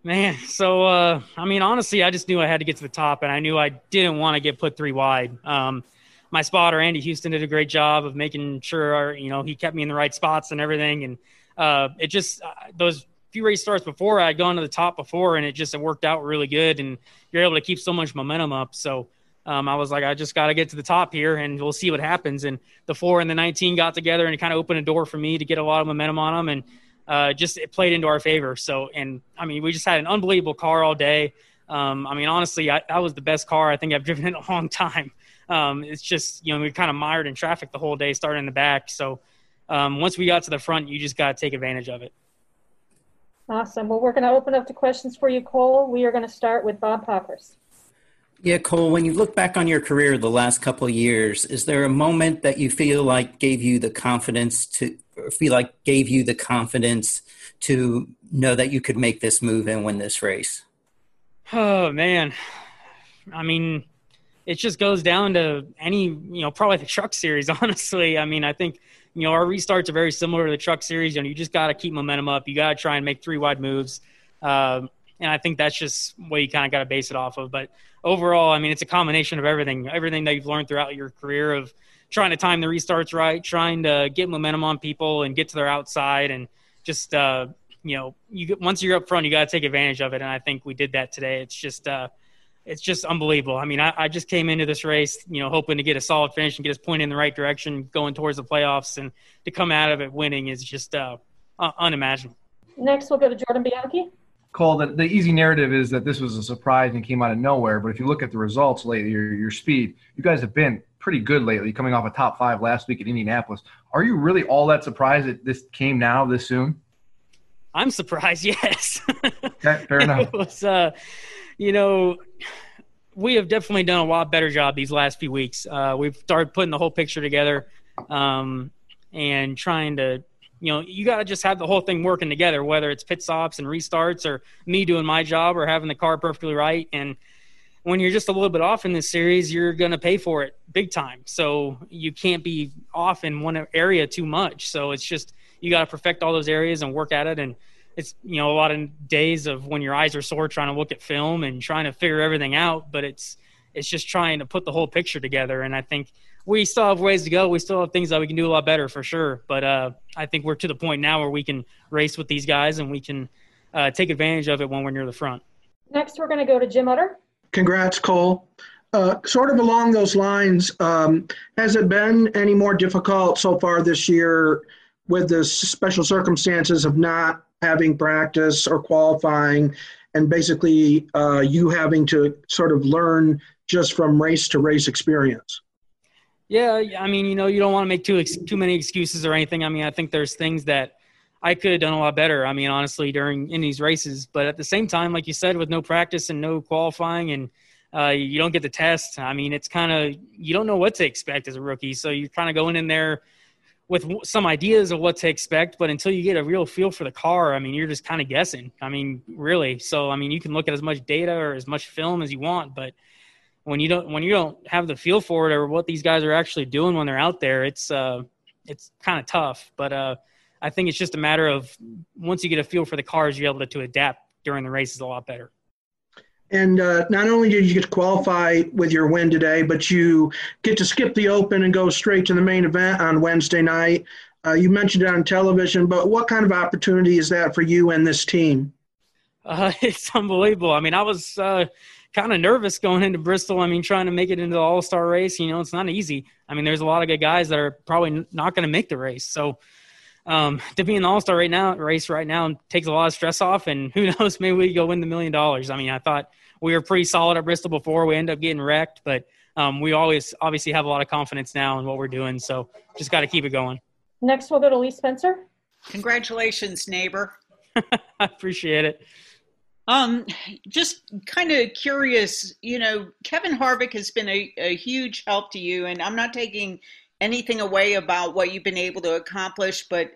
Man, so uh, I mean, honestly, I just knew I had to get to the top, and I knew I didn't want to get put three wide. Um, my spotter Andy Houston did a great job of making sure you know he kept me in the right spots and everything, and uh, it just uh, those few race starts before I had gone to the top before, and it just it worked out really good, and you're able to keep so much momentum up. So um, I was like, I just got to get to the top here, and we'll see what happens. And the four and the 19 got together, and it kind of opened a door for me to get a lot of momentum on them, and uh, just it played into our favor. So, and I mean, we just had an unbelievable car all day. Um, I mean, honestly, I, that was the best car I think I've driven in a long time. Um, it's just you know we kind of mired in traffic the whole day, starting in the back. So um, once we got to the front, you just got to take advantage of it. Awesome. Well, we're going to open up to questions for you, Cole. We are going to start with Bob Pockrass. Yeah, Cole, when you look back on your career the last couple of years, is there a moment that you feel like gave you the confidence to feel like gave you the confidence to know that you could make this move and win this race? Oh man. I mean, it just goes down to any, you know, probably the truck series, honestly. I mean, I think, you know, our restarts are very similar to the truck series. You know, you just got to keep momentum up. You got to try and make three wide moves. Um, and I think that's just what you kind of got to base it off of. But overall, I mean, it's a combination of everything, everything that you've learned throughout your career of trying to time the restarts right, trying to get momentum on people and get to their outside, and just uh, you know, you once you're up front, you got to take advantage of it. And I think we did that today. It's just. Uh, it's just unbelievable. I mean, I, I, just came into this race, you know, hoping to get a solid finish and get us pointed in the right direction, going towards the playoffs, and to come out of it winning is just uh, unimaginable. Next, we'll go to Jordan Bianchi. Cole, the, the easy narrative is that this was a surprise and came out of nowhere. But if you look at the results lately, your, your speed, you guys have been pretty good lately, coming off a top five last week in Indianapolis. Are you really all that surprised that this came now this soon? I'm surprised, yes. Okay, fair enough. was, uh, you know, we have definitely done a lot better job these last few weeks. Uh, we've started putting the whole picture together um, and trying to, you know, you got to just have the whole thing working together, whether it's pit stops and restarts or me doing my job or having the car perfectly right. And when you're just a little bit off in this series, you're going to pay for it big time. So you can't be off in one area too much. So it's just, you got to perfect all those areas and work at it. And it's you know a lot of days of when your eyes are sore trying to look at film and trying to figure everything out but it's it's just trying to put the whole picture together and i think we still have ways to go. We still have things that we can do a lot better for sure. But uh, i think we're to the point now where we can race with these guys and we can uh, take advantage of it when we're near the front. Next we're going to go to jim utter. Congrats cole. Uh, sort of along those lines um, has it been any more difficult so far this year with the special circumstances of not having practice or qualifying and basically uh, you having to sort of learn just from race to race experience yeah i mean you know you don't want to make too too many excuses or anything i mean i think there's things that i could have done a lot better i mean honestly during in these races but at the same time like you said with no practice and no qualifying and uh, you don't get the test i mean it's kind of you don't know what to expect as a rookie so you're kind of going in there with some ideas of what to expect, but until you get a real feel for the car, I mean, you're just kind of guessing. I mean, really. So, I mean, you can look at as much data or as much film as you want, but when you don't when you don't have the feel for it or what these guys are actually doing when they're out there, it's uh, it's kind of tough. But uh, I think it's just a matter of once you get a feel for the cars, you're able to, to adapt during the races a lot better. And uh, not only did you get to qualify with your win today, but you get to skip the open and go straight to the main event on Wednesday night. Uh, you mentioned it on television, but what kind of opportunity is that for you and this team? Uh, it's unbelievable. I mean, I was uh, kind of nervous going into Bristol. I mean, trying to make it into the All Star race, you know, it's not easy. I mean, there's a lot of good guys that are probably not going to make the race. So, um, to be in the All Star right now race right now takes a lot of stress off, and who knows, maybe we go win the million dollars. I mean, I thought we were pretty solid at Bristol before. We end up getting wrecked, but um, we always obviously have a lot of confidence now in what we're doing. So just got to keep it going. Next, we'll go to Lee Spencer. Congratulations, neighbor. I appreciate it. Um, just kind of curious, you know, Kevin Harvick has been a, a huge help to you, and I'm not taking anything away about what you've been able to accomplish, but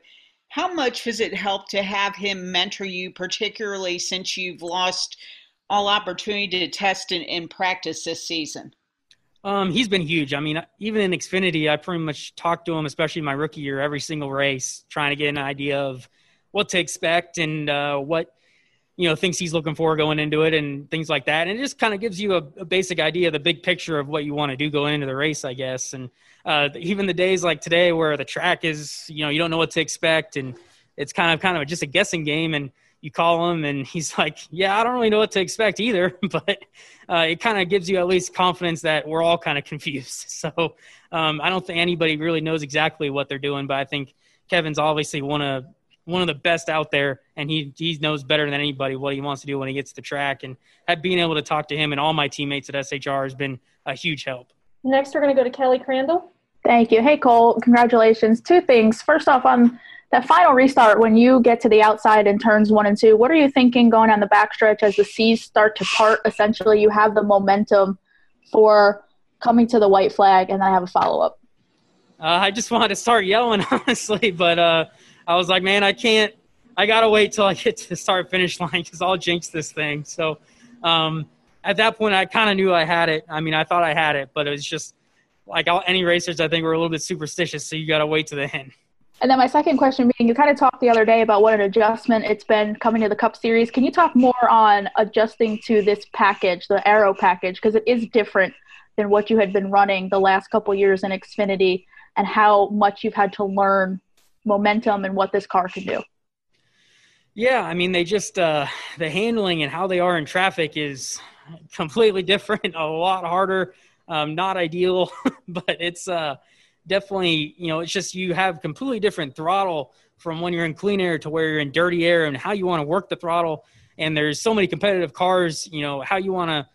how much has it helped to have him mentor you, particularly since you've lost all opportunity to test and, and practice this season? Um, he's been huge. I mean, even in Xfinity, I pretty much talked to him, especially my rookie year, every single race, trying to get an idea of what to expect and uh, what you know things he's looking for going into it and things like that. And it just kind of gives you a, a, basic idea, the big picture of what you want to do going into the race, I guess. And uh, even the days like today, where the track is, you know, you don't know what to expect, and it's kind of kind of just a guessing game, and you call him and he's like, yeah, I don't really know what to expect either, but uh, it kind of gives you at least confidence that we're all kind of confused. So um, I don't think anybody really knows exactly what they're doing, but I think Kevin's obviously one of one of the best out there, and he he knows better than anybody what he wants to do when he gets to the track. And being able to talk to him and all my teammates at SHR has been a huge help. Next, we're going to go to Kelly Crandall. Thank you. Hey, Cole. Congratulations. Two things. First off, on that final restart, when you get to the outside in turns one and two, what are you thinking going on the backstretch as the seas start to part? Essentially, you have the momentum for coming to the white flag, and then I have a follow up. Uh, I just wanted to start yelling, honestly, but uh, I was like, man, I can't. I gotta wait till I get to the start finish line because I'll jinx this thing. So um, at that point, I kind of knew I had it. I mean, I thought I had it, but it was just like all, any racers. I think were a little bit superstitious, so you gotta wait to the end. And then my second question being, you kind of talked the other day about what an adjustment it's been coming to the Cup Series. Can you talk more on adjusting to this package, the aero package, because it is different than what you had been running the last couple years in Xfinity, and how much you've had to learn momentum and what this car can do? Yeah, I mean, they just uh, the handling and how they are in traffic is completely different, a lot harder, um, not ideal, but it's uh, definitely, you know, it's just you have completely different throttle from when you're in clean air to where you're in dirty air and how you want to work the throttle. And there's so many competitive cars, you know, how you want to,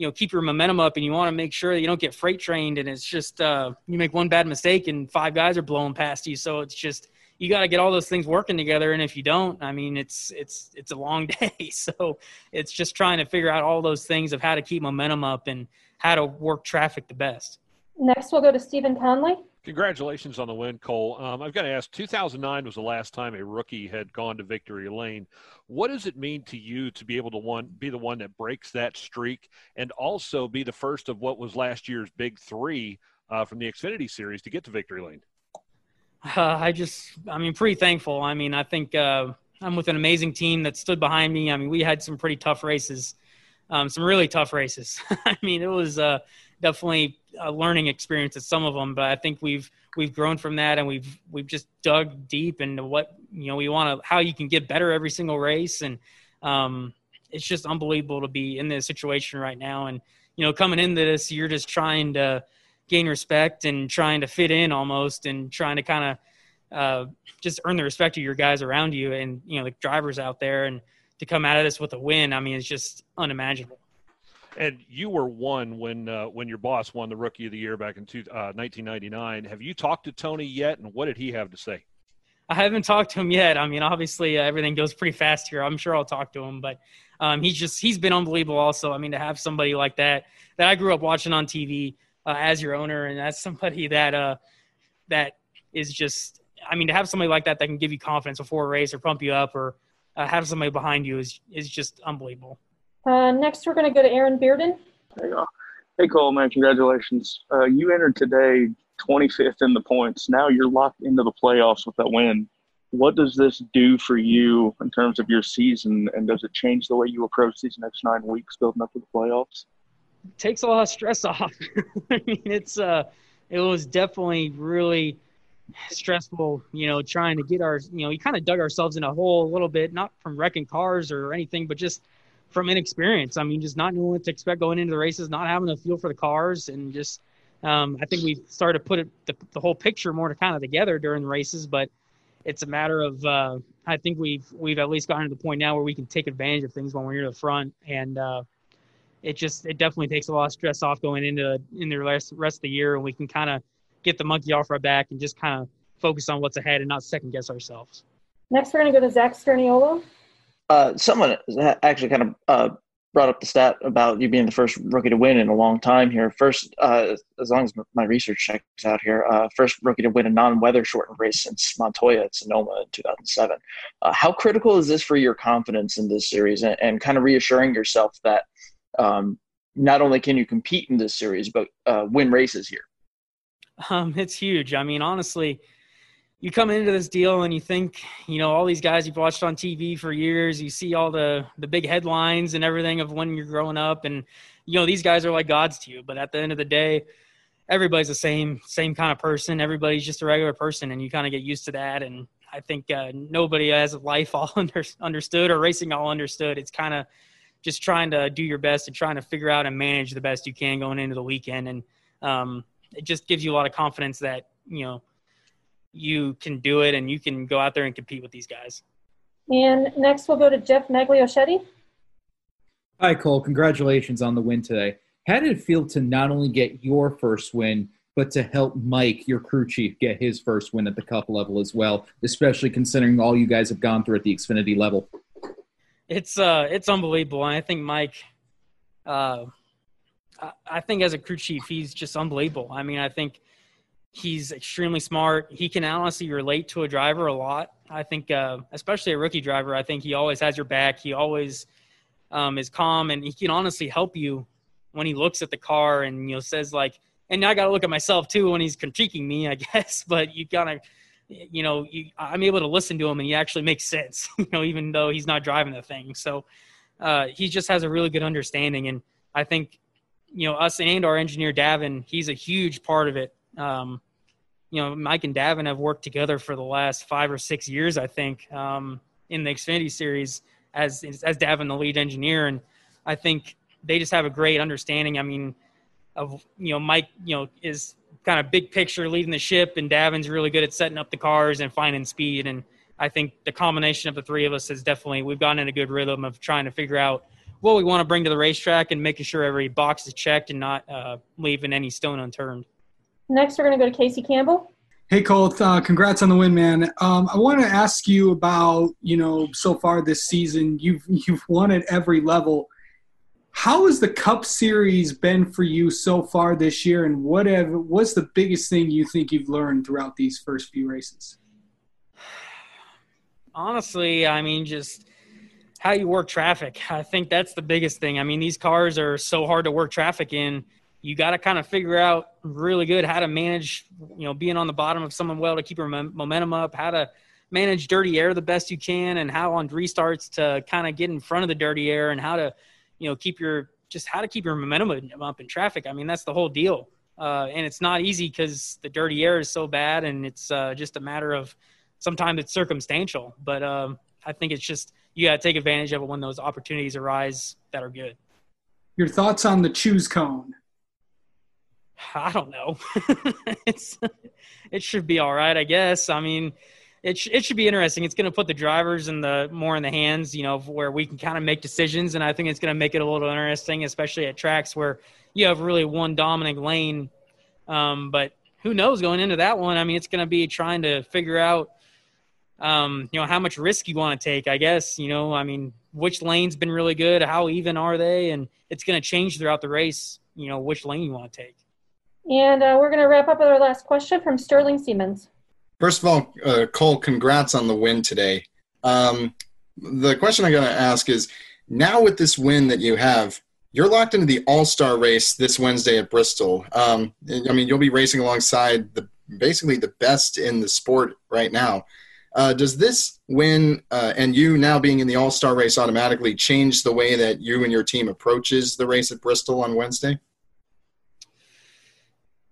you know, keep your momentum up and you want to make sure that you don't get freight trained. And it's just, uh, you make one bad mistake and five guys are blowing past you. So it's just, you got to get all those things working together. And if you don't, I mean, it's it's it's a long day. So it's just trying to figure out all those things of how to keep momentum up and how to work traffic the best. Next, we'll go to Stephen Conley. Congratulations on the win, Cole. Um, I've got to ask 2009 was the last time a rookie had gone to victory lane. What does it mean to you to be able to one, be the one that breaks that streak and also be the first of what was last year's big three uh, from the Xfinity series to get to victory lane? Uh, I just, I mean, pretty thankful. I mean, I think uh, I'm with an amazing team that stood behind me. I mean, we had some pretty tough races, um, some really tough races. I mean, it was uh, definitely a learning experience at some of them, but I think we've we've grown from that and we've we've just dug deep into what you know we want to how you can get better every single race. And um, it's just unbelievable to be in this situation right now. And you know coming into this you're just trying to gain respect and trying to fit in almost and trying to kind of uh, just earn the respect of your guys around you and you know the drivers out there. And to come out of this with a win i mean it's just unimaginable and you were one when uh, when your boss won the Rookie of the Year back in two, uh, 1999. Have you talked to Tony yet, and what did he have to say? I haven't talked to him yet. I mean, obviously uh, everything goes pretty fast here. I'm sure I'll talk to him, but um, he's just he's been unbelievable. Also, I mean, to have somebody like that that I grew up watching on TV uh, as your owner, and as somebody that uh, that is just, I mean, to have somebody like that that can give you confidence before a race or pump you up or uh, have somebody behind you is is just unbelievable. Uh, next, we're going to go to Aaron Bearden. There you go. Hey, Cole, man, congratulations. Uh, you entered today 25th in the points. Now you're locked into the playoffs with that win. What does this do for you in terms of your season, and does it change the way you approach these next nine weeks building up to the playoffs? It takes a lot of stress off. I mean, it's uh, it was definitely really stressful. You know, trying to get our, you know, we kind of dug ourselves in a hole a little bit, not from wrecking cars or anything, but just – from inexperience. I mean, just not knowing what to expect going into the races, not having a feel for the cars, and just um, I think we started to put it, the, the, whole picture more to kind of together during the races. But it's a matter of uh, I think we've we've at least gotten to the point now where we can take advantage of things when we're near the front, and uh, it just it definitely takes a lot of stress off going into in the rest rest of the year, and we can kind of get the monkey off our back and just kind of focus on what's ahead and not second guess ourselves. Next, we're going to go to Zach Sturniolo. Uh, someone actually kind of uh, brought up the stat about you being the first rookie to win in a long time here. First, uh, as long as my research checks out here, uh, first rookie to win a non-weather shortened race since Montoya at Sonoma in 2007. Uh, how critical is this for your confidence in this series and, and kind of reassuring yourself that um, not only can you compete in this series, but win races here? Um, it's huge. I mean, honestly, you come into this deal and you think, you know, all these guys you've watched on TV for years, you see all the the big headlines and everything of when you're growing up, and you know these guys are like gods to you. But at the end of the day, everybody's the same same kind of person. Everybody's just a regular person, and you kind of get used to that. And I think uh, nobody has life all under, understood or racing all understood. It's kind of just trying to do your best and trying to figure out and manage the best you can going into the weekend, and um, it just gives you a lot of confidence that you know you can do it and you can go out there and compete with these guys. And next we'll go to Jeff Magliochetti. Hi, Cole. Congratulations on the win today. How did it feel to not only get your first win, but to help Mike, your crew chief, get his first win at the cup level as well, especially considering all you guys have gone through at the Xfinity level? It's uh, it's unbelievable. I think Mike, uh, I think as a crew chief, he's just unbelievable. I mean, I think He's extremely smart. He can honestly relate to a driver a lot. I think, uh, especially a rookie driver, I think he always has your back. He always um, is calm, and he can honestly help you when he looks at the car and you know says like. And I got to look at myself too when he's critiquing me, I guess. But you gotta, you know, you, I'm able to listen to him, and he actually makes sense. You know, even though he's not driving the thing. So uh, he just has a really good understanding, and I think you know us and our engineer Davin, he's a huge part of it. Um, you know, Mike and Davin have worked together for the last five or six years, I think, um, in the Xfinity series as as Davin, the lead engineer, and I think they just have a great understanding. I mean, of you know, Mike, you know, is kind of big picture leading the ship, and Davin's really good at setting up the cars and finding speed. And I think the combination of the three of us has definitely we've gotten in a good rhythm of trying to figure out what we want to bring to the racetrack and making sure every box is checked and not uh, leaving any stone unturned. Next, we're going to go to Casey Campbell. Hey Colt, uh, congrats on the win, man. Um, I want to ask you about you know so far this season. You've you've won at every level. How has the Cup Series been for you so far this year, and what have, what's the biggest thing you think you've learned throughout these first few races? Honestly, I mean, just how you work traffic. I think that's the biggest thing. I mean, these cars are so hard to work traffic in you got to kind of figure out really good how to manage, you know, being on the bottom of someone well to keep your momentum up, how to manage dirty air the best you can, and how on restarts to kind of get in front of the dirty air and how to, you know, keep your just how to keep your momentum up in traffic. I mean, that's the whole deal. Uh, and it's not easy because the dirty air is so bad, and it's uh, just a matter of sometimes it's circumstantial. But um, I think it's just you got to take advantage of it when those opportunities arise that are good. Your thoughts on the choose cone? I don't know. it's it should be all right, I guess. I mean, it sh- it should be interesting. It's going to put the drivers in the more in the hands, you know, where we can kind of make decisions, and I think it's going to make it a little interesting, especially at tracks where you have really one dominant lane. Um, but who knows going into that one? I mean, it's going to be trying to figure out, um, you know, how much risk you want to take. I guess you know, I mean, which lane's been really good, how even are they, and it's going to change throughout the race. You know, which lane you want to take. And uh, we're going to wrap up with our last question from Sterling Siemens. First of all, uh, Cole, congrats on the win today. Um, the question I'm going to ask is now with this win that you have, you're locked into the All Star race this Wednesday at Bristol. Um, I mean, you'll be racing alongside the basically the best in the sport right now. Uh, does this win uh, and you now being in the All Star race automatically change the way that you and your team approaches the race at Bristol on Wednesday?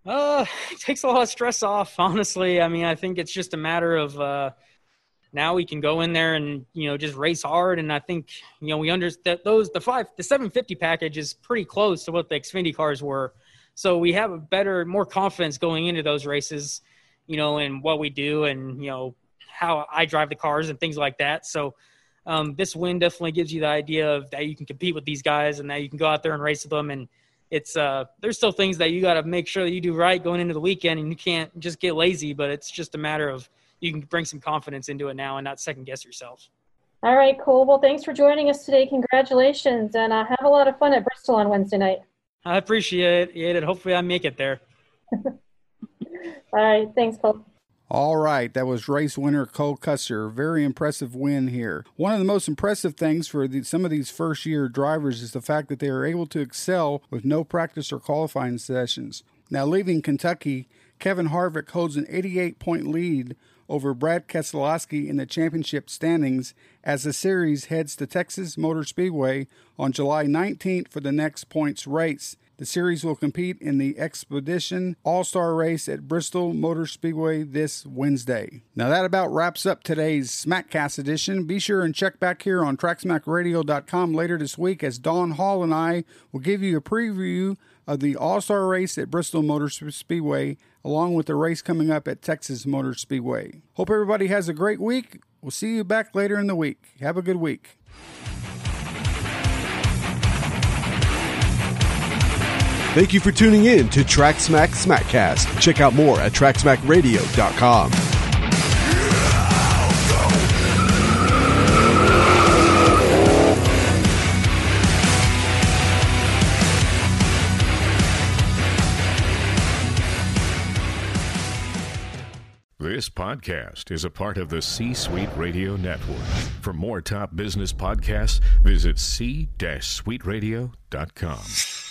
Uh, it takes a lot of stress off, honestly. I mean, I think it's just a matter of uh, now we can go in there and you know just race hard. And I think you know we understand those the five the 750 package is pretty close to what the Xfinity cars were, so we have a better, more confidence going into those races, you know, and what we do and you know how I drive the cars and things like that. So. Um, this win definitely gives you the idea of that you can compete with these guys and that you can go out there and race with them and it's uh there's still things that you got to make sure that you do right going into the weekend and you can't just get lazy but it's just a matter of you can bring some confidence into it now and not second guess yourself. All right cool. Well thanks for joining us today. Congratulations and uh, have a lot of fun at bristol on wednesday night. I appreciate it. Hopefully i make it there. All right thanks cole all right, that was race winner Cole Custer. Very impressive win here. One of the most impressive things for the, some of these first year drivers is the fact that they are able to excel with no practice or qualifying sessions. Now, leaving Kentucky, Kevin Harvick holds an 88 point lead over Brad Keselowski in the championship standings as the series heads to Texas Motor Speedway on July 19th for the next points race. The series will compete in the Expedition All Star Race at Bristol Motor Speedway this Wednesday. Now, that about wraps up today's SmackCast edition. Be sure and check back here on TrackSmackRadio.com later this week as Don Hall and I will give you a preview of the All Star Race at Bristol Motor Speedway, along with the race coming up at Texas Motor Speedway. Hope everybody has a great week. We'll see you back later in the week. Have a good week. Thank you for tuning in to TrackSmack Smackcast. Check out more at TracksmackRadio.com. This podcast is a part of the C Suite Radio Network. For more top business podcasts, visit c-suiteradio.com.